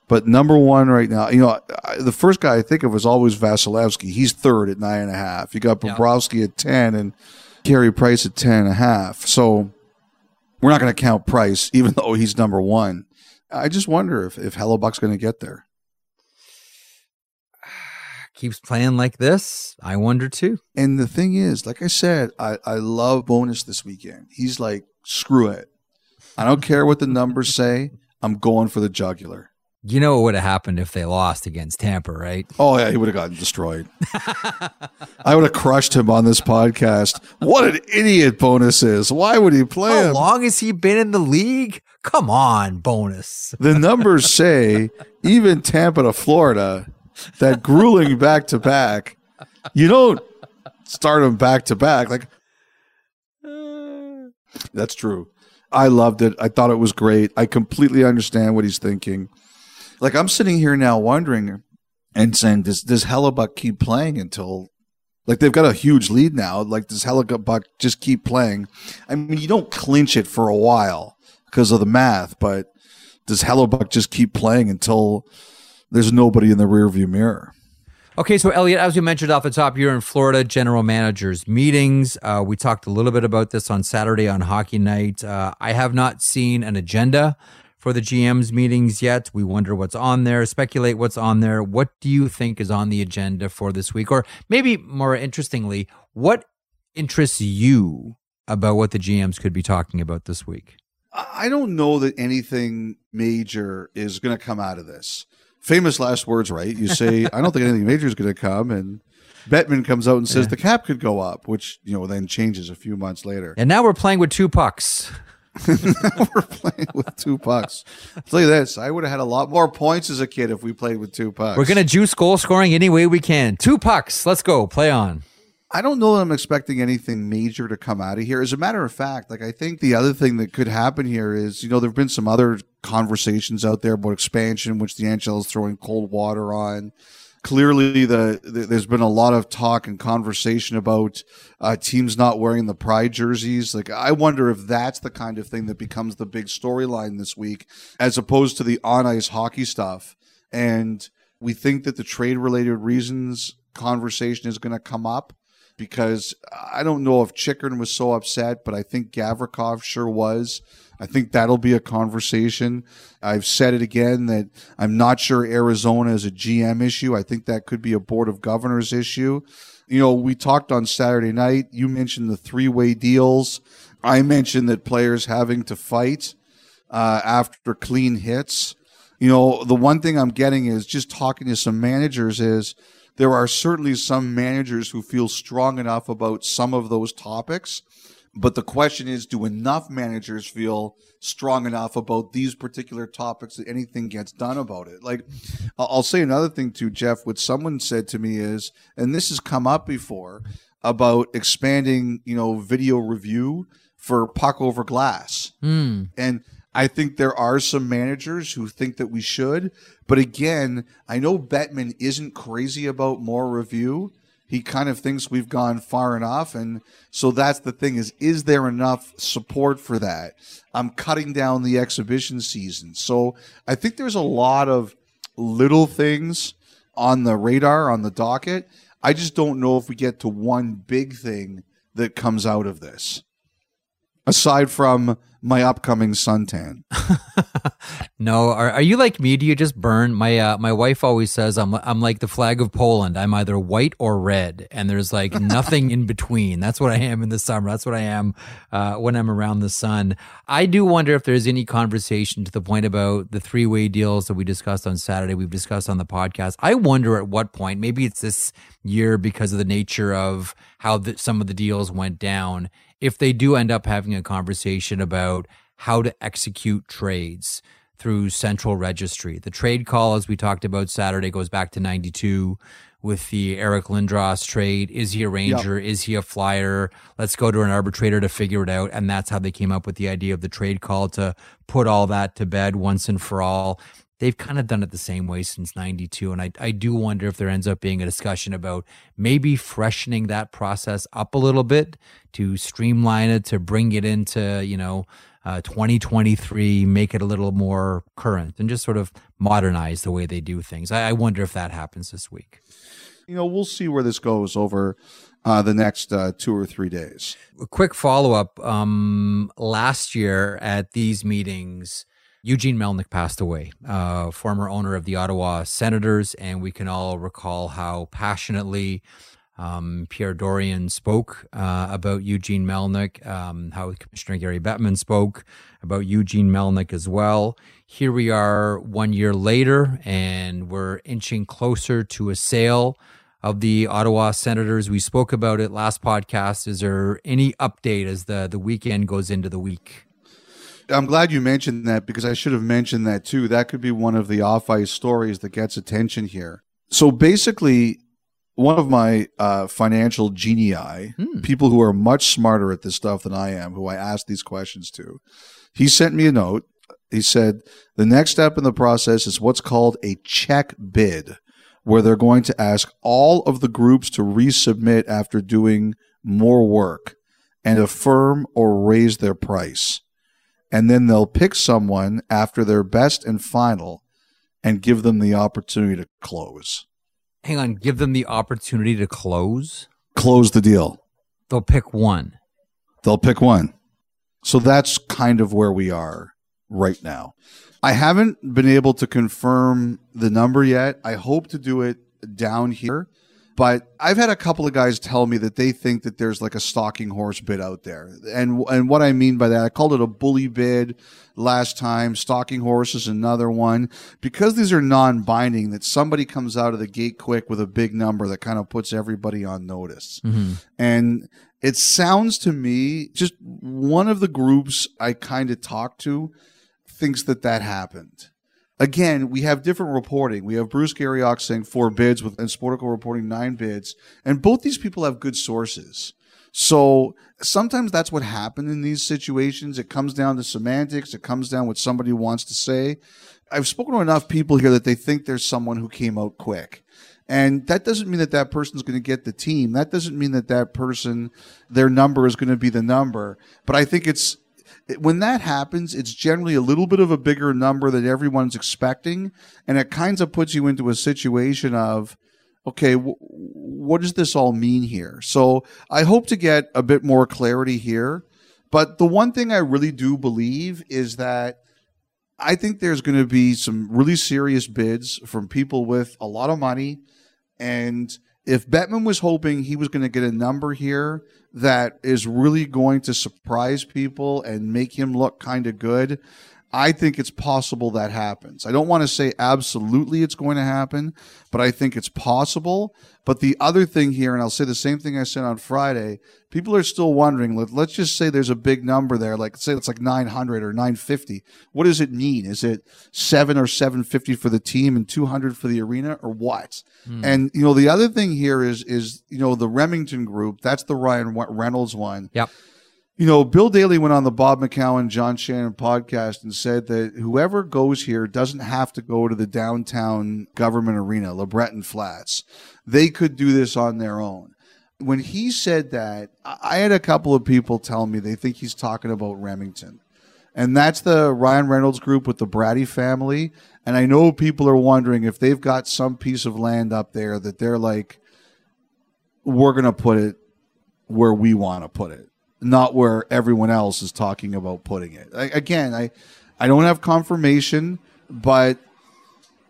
A: But number one right now, you know, I- the first guy I think of was always Vasilevskiy. He's third at nine and a half. You got
C: Yeah.
A: Bobrovsky at 10 and Carey Price at 10 and a half. So we're not going to count Price, even though he's number one. I just wonder if, if Hellebuyck's going to get there.
C: Keeps playing like this. I wonder too.
A: And the thing is, like I said, I, I love Bowness this weekend. He's like, screw it. I don't care what the numbers say. I'm going for the jugular.
C: You know what would have happened if they lost against Tampa, right?
A: Oh, yeah, he would have gotten destroyed. I would have crushed him on this podcast. What an idiot Bowness is. Why would he play
C: How
A: him?
C: long has he been in the league? Come on, Bowness.
A: The numbers say, even Tampa to Florida, that grueling back to back, you don't start them back to back. Like, That's true. I loved it. I thought it was great. I completely understand what he's thinking. Like I'm sitting here now wondering and saying, does does Hellebuyck keep playing until like they've got a huge lead now? Like does Hellebuyck just keep playing? I mean, you don't clinch it for a while because of the math. But does Hellebuyck just keep playing until there's nobody in the rearview mirror?
C: Okay, so Elliotte, as we mentioned off the top, you're in Florida general managers meetings. Uh, we talked a little bit about this on Saturday on Hockey Night. Uh, I have not seen an agenda for the GM's meetings yet. We wonder what's on there, speculate what's on there. What do you think is on the agenda for this week? Or maybe more interestingly, what interests you about what the GMs could be talking about this week?
A: I don't know that anything major is going to come out of this famous last words, right? You say, I don't think anything major is going to come. And Bettman comes out and says yeah. the cap could go up, which, you know, then changes a few months later.
C: And now we're playing with two pucks.
A: we're playing with two pucks. Tell you this, I would have had a lot more points as a kid if we played with two pucks.
C: We're going to juice goal scoring any way we can. Two pucks. Let's go. Play on.
A: I don't know that I'm expecting anything major to come out of here. As a matter of fact, like I think the other thing that could happen here is, you know, there've been some other conversations out there about expansion, which the NHL is throwing cold water on. Clearly, the, the there's been a lot of talk and conversation about uh, teams not wearing the pride jerseys. Like, I wonder if that's the kind of thing that becomes the big storyline this week, as opposed to the on ice hockey stuff. And we think that the trade related reasons conversation is going to come up because I don't know if Chychrun was so upset, but I think Gavrikov sure was. I think that'll be a conversation. I've said it again that I'm not sure Arizona is a GM issue. I think that could be a Board of Governors issue. You know, we talked on Saturday night. You mentioned the three way deals. I mentioned that players having to fight uh, after clean hits. You know, the one thing I'm getting is just talking to some managers is there are certainly some managers who feel strong enough about some of those topics. But the question is, do enough managers feel strong enough about these particular topics that anything gets done about it? Like, I'll say another thing too, Jeff. What someone said to me is, and this has come up before, about expanding, you know, video review for puck over glass.
C: Mm.
A: And I think there are some managers who think that we should. But again, I know Bettman isn't crazy about more review. He kind of thinks we've gone far enough. And so that's the thing is, is there enough support for that? I'm cutting down the exhibition season. So I think there's a lot of little things on the radar, on the docket. I just don't know if we get to one big thing that comes out of this aside from my upcoming suntan.
C: no, are, are you like me? Do you just burn? My uh, my wife always says I'm I'm like the flag of Poland. I'm either white or red, and there's like nothing in between. That's what I am in the summer. That's what I am uh, when I'm around the sun. I do wonder if there's any conversation to the point about the three way deals that we discussed on Saturday. We've discussed on the podcast. I wonder at what point. Maybe it's this year because of the nature of how the, some of the deals went down if they do end up having a conversation about how to execute trades through central registry. The trade call, as we talked about Saturday, goes back to 92 with the Eric Lindros trade. Is he a Ranger? Yep. Is he a Flyer? Let's go to an arbitrator to figure it out. And that's how they came up with the idea of the trade call to put all that to bed once and for all they've kind of done it the same way since 92 and I, I do wonder if there ends up being a discussion about maybe freshening that process up a little bit to streamline it to bring it into you know uh, 2023 make it a little more current and just sort of modernize the way they do things. I, I wonder if that happens this week.
A: You know we'll see where this goes over uh, the next uh, two or three days.
C: A quick follow-up um, last year at these meetings Eugene Melnyk passed away, uh, former owner of the Ottawa Senators, and we can all recall how passionately um, Pierre Dorion spoke uh, about Eugene Melnyk, um, how Commissioner Gary Bettman spoke about Eugene Melnyk as well. Here we are one year later, and we're inching closer to a sale of the Ottawa Senators. We spoke about it last podcast. Is there any update as the, the weekend goes into the week?
A: I'm glad you mentioned that because I should have mentioned that too. That could be one of the off ice stories that gets attention here. So basically, one of my uh, financial genii, hmm. people who are much smarter at this stuff than I am, who I ask these questions to, he sent me a note. He said, The next step in the process is what's called a check bid, where they're going to ask all of the groups to resubmit after doing more work and affirm or raise their price. And then they'll pick someone after their best and final and give them the opportunity to close.
C: Hang on, give them the opportunity to close.
A: Close the deal.
C: They'll pick one.
A: They'll pick one. So that's kind of where we are right now. I haven't been able to confirm the number yet. I hope to do it down here. But I've had a couple of guys tell me that they think that there's like a stalking horse bid out there. And and what I mean by that, I called it a bully bid last time. Stalking horse is another one. Because these are non-binding, that somebody comes out of the gate quick with a big number that kind of puts everybody on notice. Mm-hmm. And it sounds to me, just one of the groups I kind of talked to thinks that that happened. Again, we have different reporting. We have Bruce Garrioch saying four bids with and Sportico reporting nine bids, and both these people have good sources. So sometimes that's what happened in these situations. It comes down to semantics. It comes down what somebody wants to say. I've spoken to enough people here that they think there's someone who came out quick. And that doesn't mean that that person's going to get the team. That doesn't mean that that person, their number is going to be the number. But I think it's, when that happens, it's generally a little bit of a bigger number than everyone's expecting. And it kind of puts you into a situation of, okay, what does this all mean here? So I hope to get a bit more clarity here. But the one thing I really do believe is that I think there's going to be some really serious bids from people with a lot of money. And if Bettman was hoping he was going to get a number here that is really going to surprise people and make him look kind of good, I think it's possible that happens. I don't want to say absolutely it's going to happen, but I think it's possible. But the other thing here, and I'll say the same thing I said on Friday, people are still wondering. Let, let's just say there's a big number there, like say it's like 900 or 950. What does it mean? Is it seven or 750 for the team and 200 for the arena, or what? Hmm. And you know, the other thing here is is you know the Remington group. That's the Ryan Reynolds one.
C: Yep.
A: You know, Bill Daly went on the Bob McCown, John Shannon podcast and said that whoever goes here doesn't have to go to the downtown government arena, LeBreton Flats. They could do this on their own. When he said that, I I had a couple of people tell me they think he's talking about Remington. And that's the Ryan Reynolds group with the Brady family. And I know people are wondering if they've got some piece of land up there that they're like, we're going to put it where we want to put it, not where everyone else is talking about putting it. I, again, I, I don't have confirmation, but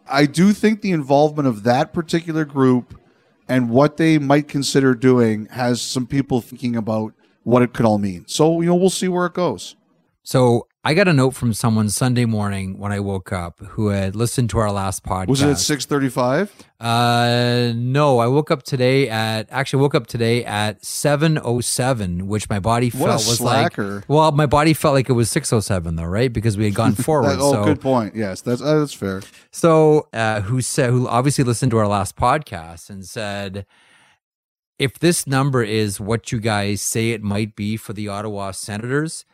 A: I do think the involvement of that particular group and what they might consider doing has some people thinking about what it could all mean. So, you know, we'll see where it goes.
C: So I got a note from someone Sunday morning when I woke up who had listened to our last podcast.
A: Was it at 635?
C: Uh, no, I woke up today at actually woke up today at seven oh seven, which my body
A: What
C: felt was
A: slacker.
C: like. Well, my body felt like it was six oh seven though, right? Because we had gone forward.
A: That- oh,
C: so,
A: good point. Yes, that's, uh, that's fair.
C: so uh, who said who obviously listened to our last podcast and said, if this number is what you guys say it might be for the Ottawa Senators,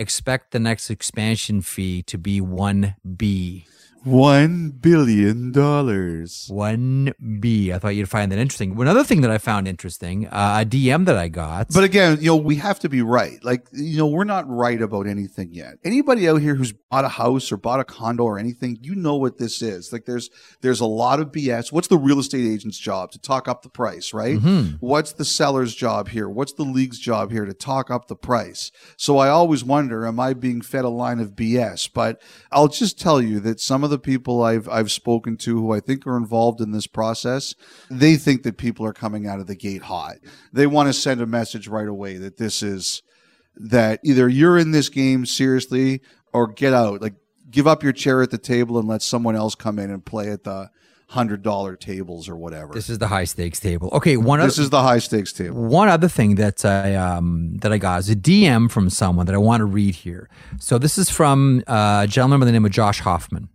C: expect the next expansion fee to be one B.
A: One billion dollars.
C: One B. I thought you'd find that interesting. Another thing that I found interesting, uh, a DM that I got.
A: But again, you know, we have to be right. Like, you know, we're not right about anything yet. Anybody out here who's bought a house or bought a condo or anything, you know what this is. Like, there's there's a lot of BS. What's the real estate agent's job to talk up the price, right? What's the seller's job here? What's the league's job here to talk up the price? So I always wonder, am I being fed a line of BS? But I'll just tell you that some of the people I've I've spoken to who I think are involved in this process, they think that people are coming out of the gate hot. They want to send a message right away that this is that either you're in this game seriously or get out. Like give up your chair at the table and let someone else come in and play at the hundred dollar tables or whatever.
C: this is the high stakes table. Okay, one of
A: This
C: other,
A: is the high stakes table.
C: one other thing that I um, that I got is a DM from someone that I want to read here. So this is from uh, a gentleman by the name of Josh Hoffman.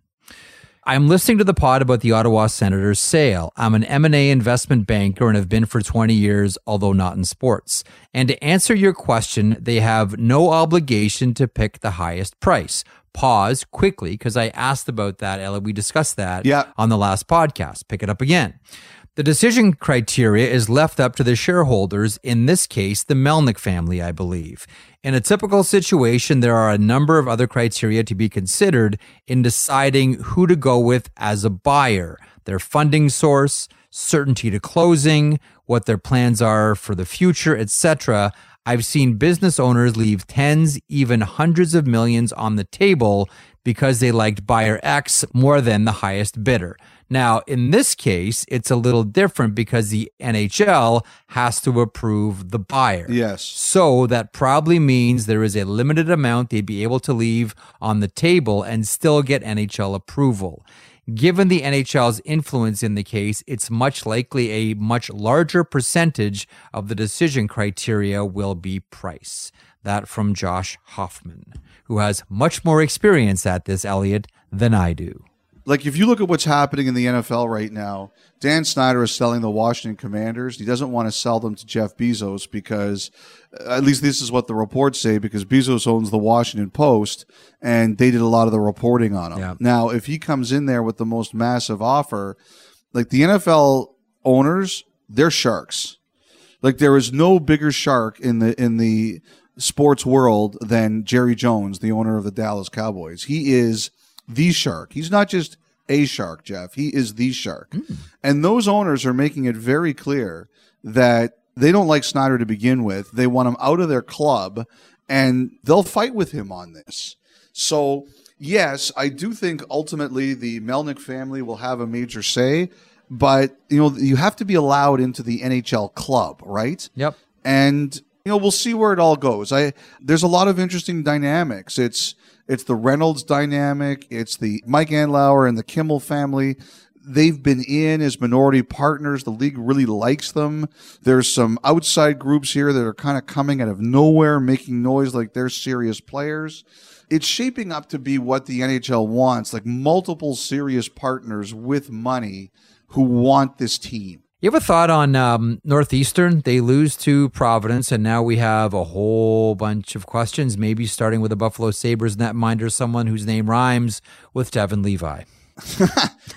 C: I'm listening to the pod about the Ottawa Senators sale. I'm an M&A investment banker and have been for 20 years, although not in sports. And to answer your question, they have no obligation to pick the highest price. Pause quickly because I asked about that, Ella. We discussed that
A: Yeah.
C: on the last podcast. Pick it up again. The decision criteria is left up to the shareholders, in this case, the Melnyk family, I believe. In a typical situation, there are a number of other criteria to be considered in deciding who to go with as a buyer their funding source, certainty to closing, what their plans are for the future, etc. I've seen business owners leave tens, even hundreds of millions on the table because they liked buyer X more than the highest bidder. Now, in this case, it's a little different because the NHL has to approve the buyer.
A: Yes.
C: So that probably means there is a limited amount they'd be able to leave on the table and still get NHL approval. Given the NHL's influence in the case, it's much likely a much larger percentage of the decision criteria will be price. That from Josh Hoffman, who has much more experience at this, Elliotte, than I do
A: like if you look at what's happening in the NFL right now, Dan Snyder is selling the Washington Commanders. He doesn't want to sell them to Jeff Bezos because, uh, at least this is what the reports say, because Bezos owns the Washington Post and they did a lot of the reporting on him.
C: Yeah.
A: Now, if he comes in there with the most massive offer, like the NFL owners, they're sharks. Like there is no bigger shark in the in the sports world than Jerry Jones, the owner of the Dallas Cowboys. He is the shark. He's not just a shark, Jeff. He is the shark. Mm. And those owners are making it very clear that they don't like Snyder to begin with. They want him out of their club and they'll fight with him on this. So, yes, I do think ultimately the Melnyk family will have a major say, but you know, you have to be allowed into the NHL club, right?
C: Yep.
A: And you know, we'll see where it all goes. I there's a lot of interesting dynamics. It's it's the Reynolds dynamic. It's the Mike Andlauer and the Kimmel family. They've been in as minority partners. The league really likes them. There's some outside groups here that are kind of coming out of nowhere, making noise like they're serious players. It's shaping up to be what the NHL wants, like multiple serious partners with money who want this team.
C: You have a thought on um, Northeastern? They lose to Providence, and now we have a whole bunch of questions. Maybe starting with the Buffalo Sabres netminder, someone whose name rhymes with Devon Levi.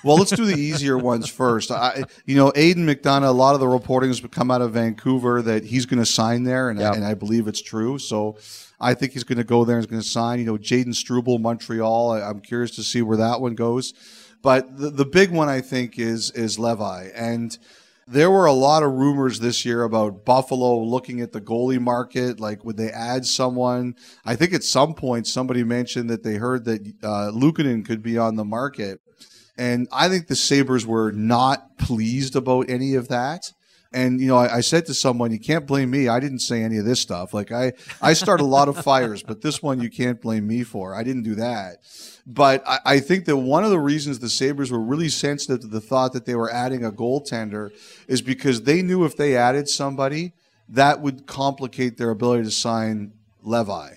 A: well, let's do the easier ones first. I, you know, Aidan McDonough. A lot of the reporting has come out of Vancouver that he's going to sign there, and, yep. and I believe it's true. So I think he's going to go there and he's going to sign. You know, Jayden Struble, Montreal. I, I'm curious to see where that one goes. But the, the big one I think is is Levi and there were a lot of rumors this year about Buffalo looking at the goalie market. Like, would they add someone? I think at some point somebody mentioned that they heard that uh, Luukkonen could be on the market. And I think the Sabres were not pleased about any of that. And you know, I, I, said to someone, "You can't blame me. I didn't say any of this stuff. Like I, I start a lot of fires, but this one you can't blame me for. I didn't do that." But I, I think that one of the reasons the Sabres were really sensitive to the thought that they were adding a goaltender is because they knew if they added somebody, that would complicate their ability to sign Levi.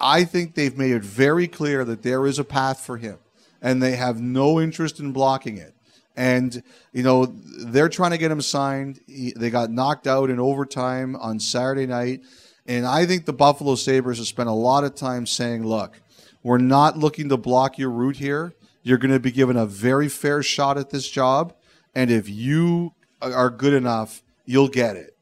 A: I think they've made it very clear that there is a path for him, and they have no interest in blocking it and you know they're trying to get him signed. He, they got knocked out in overtime on Saturday night, and I think the Buffalo Sabres have spent a lot of time saying, "Look, we're not looking to block your route here. You're going to be given a very fair shot at this job, and if you are good enough, you'll get it."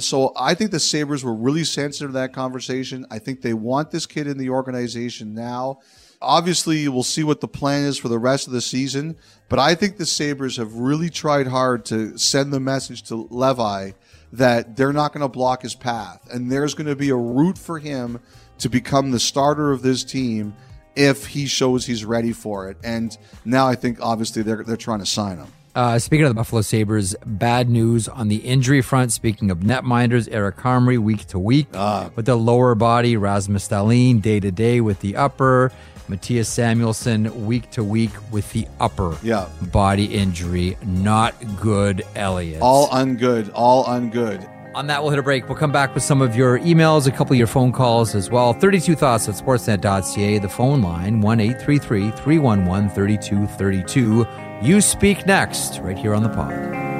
A: So I think the Sabres were really sensitive to that conversation. I think they want this kid in the organization now obviously we'll see what the plan is for the rest of the season. But I think the Sabres have really tried hard to send the message to Levi that they're not going to block his path. And there's going to be a route for him to become the starter of this team if he shows he's ready for it. And now I think obviously they're, they're trying to sign him.
C: Uh, speaking of the Buffalo Sabres, bad news on the injury front. Speaking of netminders, Eric Comrie week to week uh, with the lower body, Rasmus Dahlin day to day with the upper. Mattias Samuelsson week to week with the upper
A: yeah.
C: body injury. Not good, Elliotte.
A: All ungood. All ungood.
C: On that, we'll hit a break. We'll come back with some of your emails, a couple of your phone calls as well. 32 thoughts at sportsnet.ca, the phone line, 1 311 3232. You speak next, right here on the pod.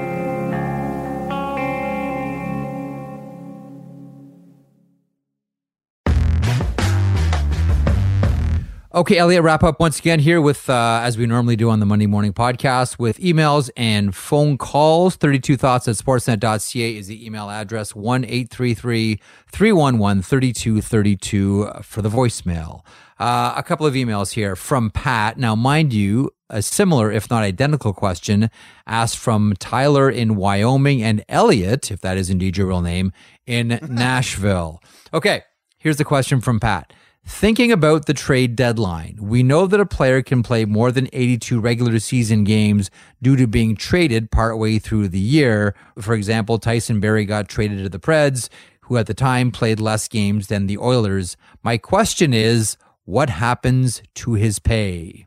C: Okay, Elliotte, wrap up once again here with, uh, as we normally do on the Monday morning podcast, with emails and phone calls. 32 thoughts at sportsnet.ca is the email address, 1 833 311 3232 for the voicemail. Uh, a couple of emails here from Pat. Now, mind you, a similar, if not identical question asked from Tyler in Wyoming and Elliotte, if that is indeed your real name, in Nashville. Okay, here's the question from Pat. Thinking about the trade deadline, we know that a player can play more than 82 regular season games due to being traded partway through the year. For example, Tyson Barrie got traded to the Preds, who at the time played less games than the Oilers. My question is, what happens to his pay?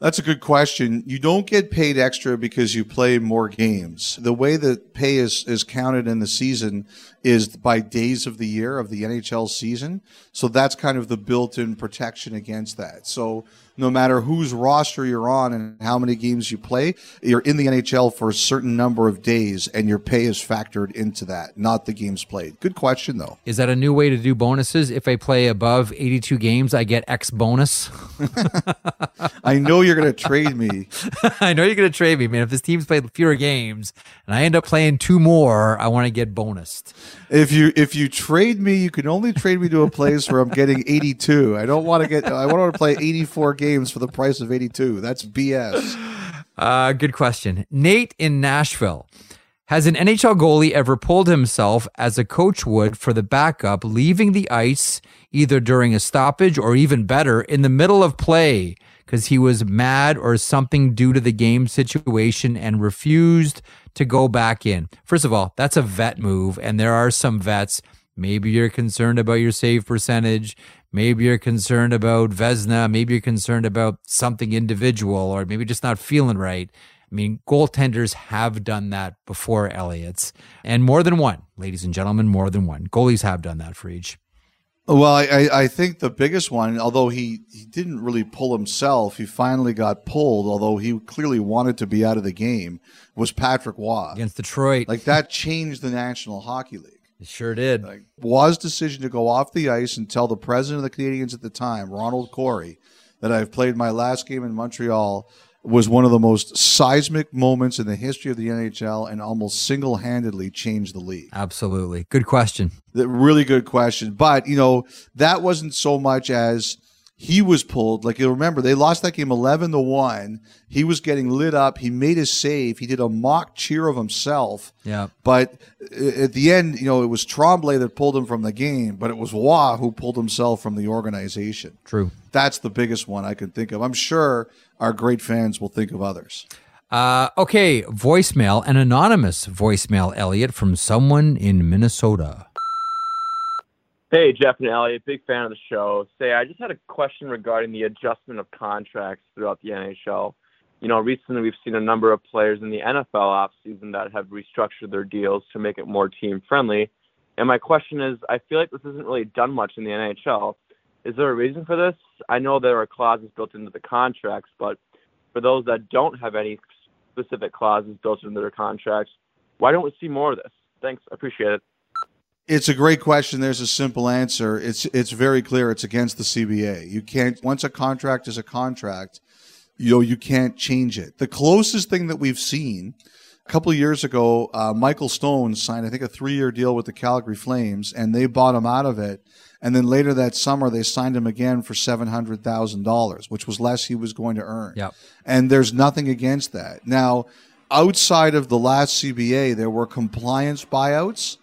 A: That's a good question. You don't get paid extra because you play more games. The way that pay is, is counted in the season is by days of the year of the NHL season. So that's kind of the built in protection against that. So no matter whose roster you're on and how many games you play, you're in the NHL for a certain number of days and your pay is factored into that, not the games played. Good question, though.
C: Is that a new way to do bonuses? If I play above 82 games, I get X bonus.
A: I know you're going to trade me.
C: I know you're going to trade me, man. If this team's played fewer games and I end up playing two more, I want to get bonused.
A: If you if you trade me, you can only trade me to a place where I'm getting 82. I don't want to get. I want to play 84 games for the price of 82. That's BS.
C: Uh, good question. Nate in Nashville. Has an NHL goalie ever pulled himself as a coach would for the backup, leaving the ice either during a stoppage or even better, in the middle of play because he was mad or something due to the game situation and refused to go back in? First of all, that's a vet move, and there are some vets. Maybe you're concerned about your save percentage. Maybe you're concerned about Vezina. Maybe you're concerned about something individual, or maybe just not feeling right. I mean, goaltenders have done that before, Elliotte's, and more than one, ladies and gentlemen, more than one. Goalies have done that for each.
A: Well, I, I think the biggest one, although he, he didn't really pull himself, he finally got pulled, although he clearly wanted to be out of the game, was Patrick Roy.
C: Against Detroit.
A: Like that changed the National Hockey League.
C: It sure did.
A: Like Roy's decision to go off the ice and tell the president of the Canadiens at the time, Ronald Corey, that I've played my last game in Montreal was one of the most seismic moments in the history of the NHL and almost single handedly changed the league.
C: Absolutely. Good question.
A: The really good question. But, you know, that wasn't so much as he was pulled. Like you remember, they lost that game eleven to one. He was getting lit up. He made a save. He did a mock cheer of himself.
C: Yeah.
A: But at the end, you know, it was Tremblay that pulled him from the game, but it was Roy who pulled himself from the organization.
C: True.
A: That's the biggest one I can think of. I'm sure our great fans will think of others.
C: Uh, okay, voicemail, an anonymous voicemail, Elliotte, from someone in Minnesota.
I: Hey, Jeff and Elliotte, big fan of the show. Say, I just had a question regarding the adjustment of contracts throughout the NHL. You know, recently we've seen a number of players in the NFL offseason that have restructured their deals to make it more team friendly. And my question is, I feel like this isn't really done much in the NHL. Is there a reason for this? I know there are clauses built into the contracts, but for those that don't have any specific clauses built into their contracts, why don't we see more of this? Thanks, appreciate it.
A: It's a great question. There's a simple answer. It's it's very clear. It's against the CBA. You can't once a contract is a contract, you know you can't change it. The closest thing that we've seen a couple of years ago, uh, Michael Stone signed I think a three year deal with the Calgary Flames, and they bought him out of it. And then later that summer, they signed him again for seven hundred thousand dollars, which was less he was going to earn.
C: Yep.
A: And there's nothing against that. Now, outside of the last CBA, there were compliance buyouts.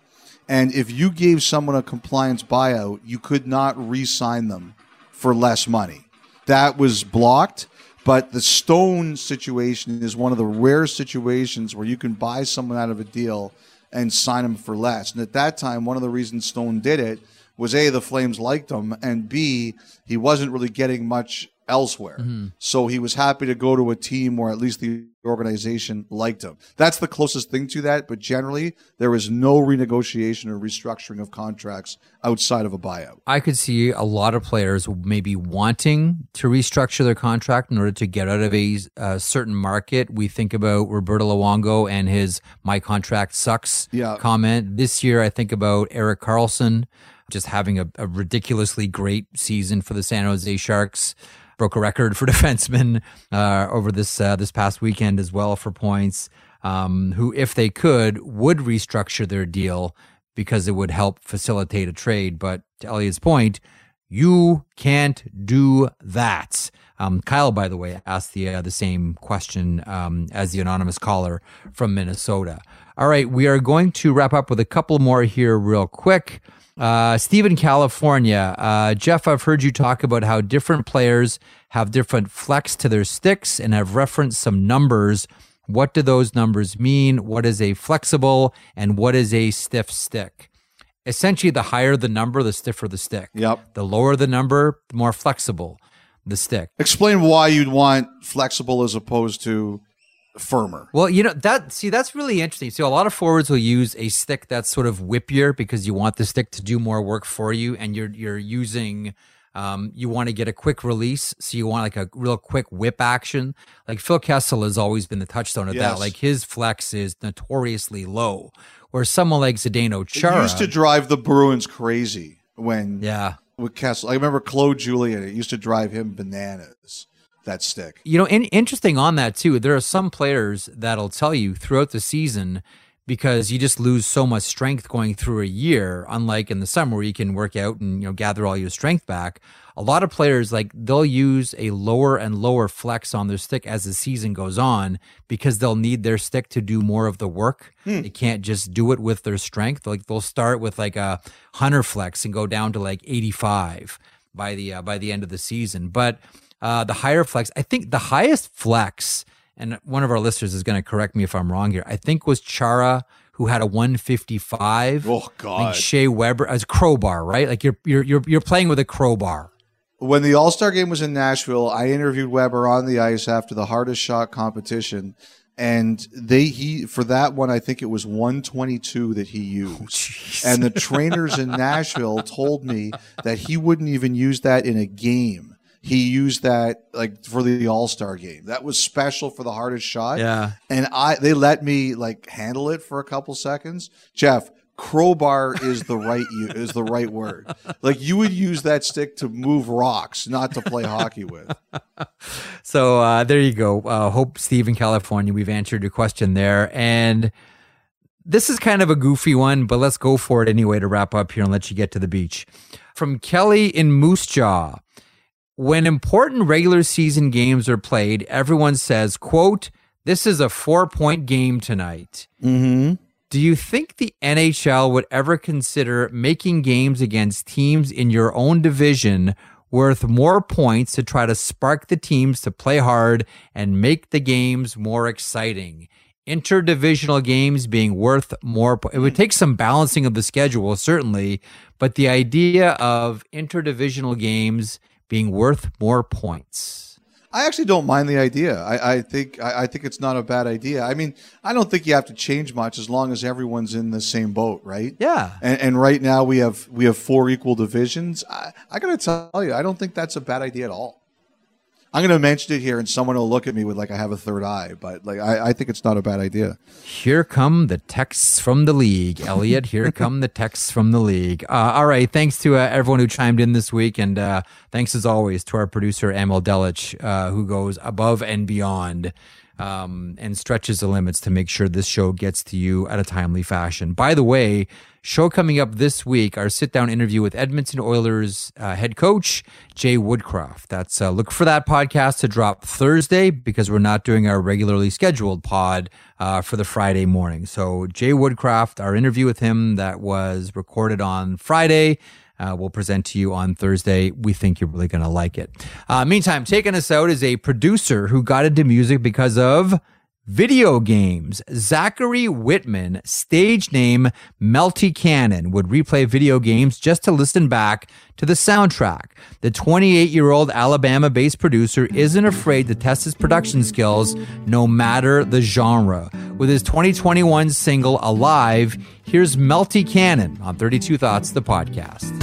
A: And if you gave someone a compliance buyout, you could not re sign them for less money. That was blocked. But the Stone situation is one of the rare situations where you can buy someone out of a deal and sign them for less. And at that time, one of the reasons Stone did it was A, the Flames liked him, and B, he wasn't really getting much elsewhere. So he was happy to go to a team where at least the organization liked him. That's the closest thing to that, but generally there is no renegotiation or restructuring of contracts outside of a buyout.
C: I could see a lot of players maybe wanting to restructure their contract in order to get out of a, uh certain market. We think about Roberto Luongo and his "my contract sucks"
A: Yeah.
C: comment. This year, I think about Erik Karlsson just having a, a ridiculously great season for the San Jose Sharks. Broke a record for defensemen uh, over this uh, this past weekend as well for points. Um, who, if they could, would restructure their deal because it would help facilitate a trade. But to Elliotte's point, you can't do that. Um, Kyle, by the way, asked the uh, the same question um, as the anonymous caller from Minnesota. All right, we are going to wrap up with a couple more here, real quick. Uh, Steve in California, uh, Jeff, I've heard you talk about how different players have different flex to their sticks, and have referenced some numbers. What do those numbers mean? What is a flexible and what is a stiff stick? Essentially, the higher the number, the stiffer the stick.
A: Yep.
C: The lower the number, the more flexible the stick.
A: Explain why you'd want flexible as opposed to firmer.
C: Well, you know that see that's really interesting. So a lot of forwards will use a stick that's sort of whippier because you want the stick to do more work for you, and you're you're using. Um, you want to get a quick release, so you want like a real quick whip action. Like Phil Kessel has always been the touchstone of
A: Yes.
C: that. Like his flex is notoriously low, where someone like Zdeno Chara
A: It used to drive the Bruins crazy when
C: yeah,
A: with Kessel. I remember Claude Julien. It used to drive him bananas. That stick.
C: You know, in, interesting on that too. There are some players that'll tell you throughout the season because you just lose so much strength going through a year. Unlike in the summer where you can work out and you know gather all your strength back. A lot of players like they'll use a lower and lower flex on their stick as the season goes on because they'll need their stick to do more of the work. They can't just do it with their strength. Like they'll start with like a hunter flex and go down to like 85 by the uh, by the end of the season. But uh, the higher flex, I think the highest flex, and one of our listeners is going to correct me if I'm wrong here. I think was Chara who had a 155.
A: Oh God!
C: think Shea Weber as crowbar, right? Like you're you're you're you're playing with a crowbar.
A: when the All Star game was in Nashville, I interviewed Weber on the ice after the hardest shot competition, and they he for that one I think it was 122 that he used, and the trainers in Nashville told me that he wouldn't even use that in a game. He used that like for the All Star game. That was special for the hardest shot.
C: Yeah.
A: and I they let me like handle it for a couple seconds. Jeff, crowbar is the right is the right word. Like you would use that stick to move rocks, not to play hockey with.
C: So uh, there you go. Uh, hope Steve in California, we've answered your question there. And this is kind of a goofy one, but let's go for it anyway to wrap up here and let you get to the beach. From Kelly in Moose Jaw. When important regular season games are played, everyone says, quote, this is a four point game tonight.
A: Mm-hmm.
C: Do you think the NHL would ever consider making games against teams in your own division worth more points to try to spark the teams to play hard and make the games more exciting? Interdivisional games being worth more. Po- it would take some balancing of the schedule, certainly, but the idea of interdivisional games being worth more points.
A: I actually don't mind the idea. I, I think I, I think it's not a bad idea. I mean, I don't think you have to change much as long as everyone's in the same boat, right?
C: Yeah.
A: And, and right now we have we have four equal divisions. I, I got to tell you, I don't think that's a bad idea at all. I'm going to mention it here, and someone will look at me with like I have a third eye, but like I, I think it's not a bad idea.
C: Here come the texts from the league, Elliotte. Here come the texts from the league. Uh, all right. Thanks to uh, everyone who chimed in this week. And uh, thanks as always to our producer, Emil Delich, uh, who goes above and beyond um, and stretches the limits to make sure this show gets to you at a timely fashion. By the way, show coming up this week, our sit down interview with Edmonton Oilers uh, head coach, Jay Woodcroft. That's uh, look for that podcast to drop Thursday because we're not doing our regularly scheduled pod uh, for the Friday morning. So, Jay Woodcroft, our interview with him that was recorded on Friday. Uh, we'll present to you on Thursday. We think you're really going to like it. Uh, meantime, taking us out is a producer who got into music because of video games. Zachary Whitman, stage name Melty Cannon, would replay video games just to listen back to the soundtrack. The 28 year old Alabama based producer isn't afraid to test his production skills no matter the genre. With his 2021 single Alive, here's Melty Cannon on 32 Thoughts, the podcast.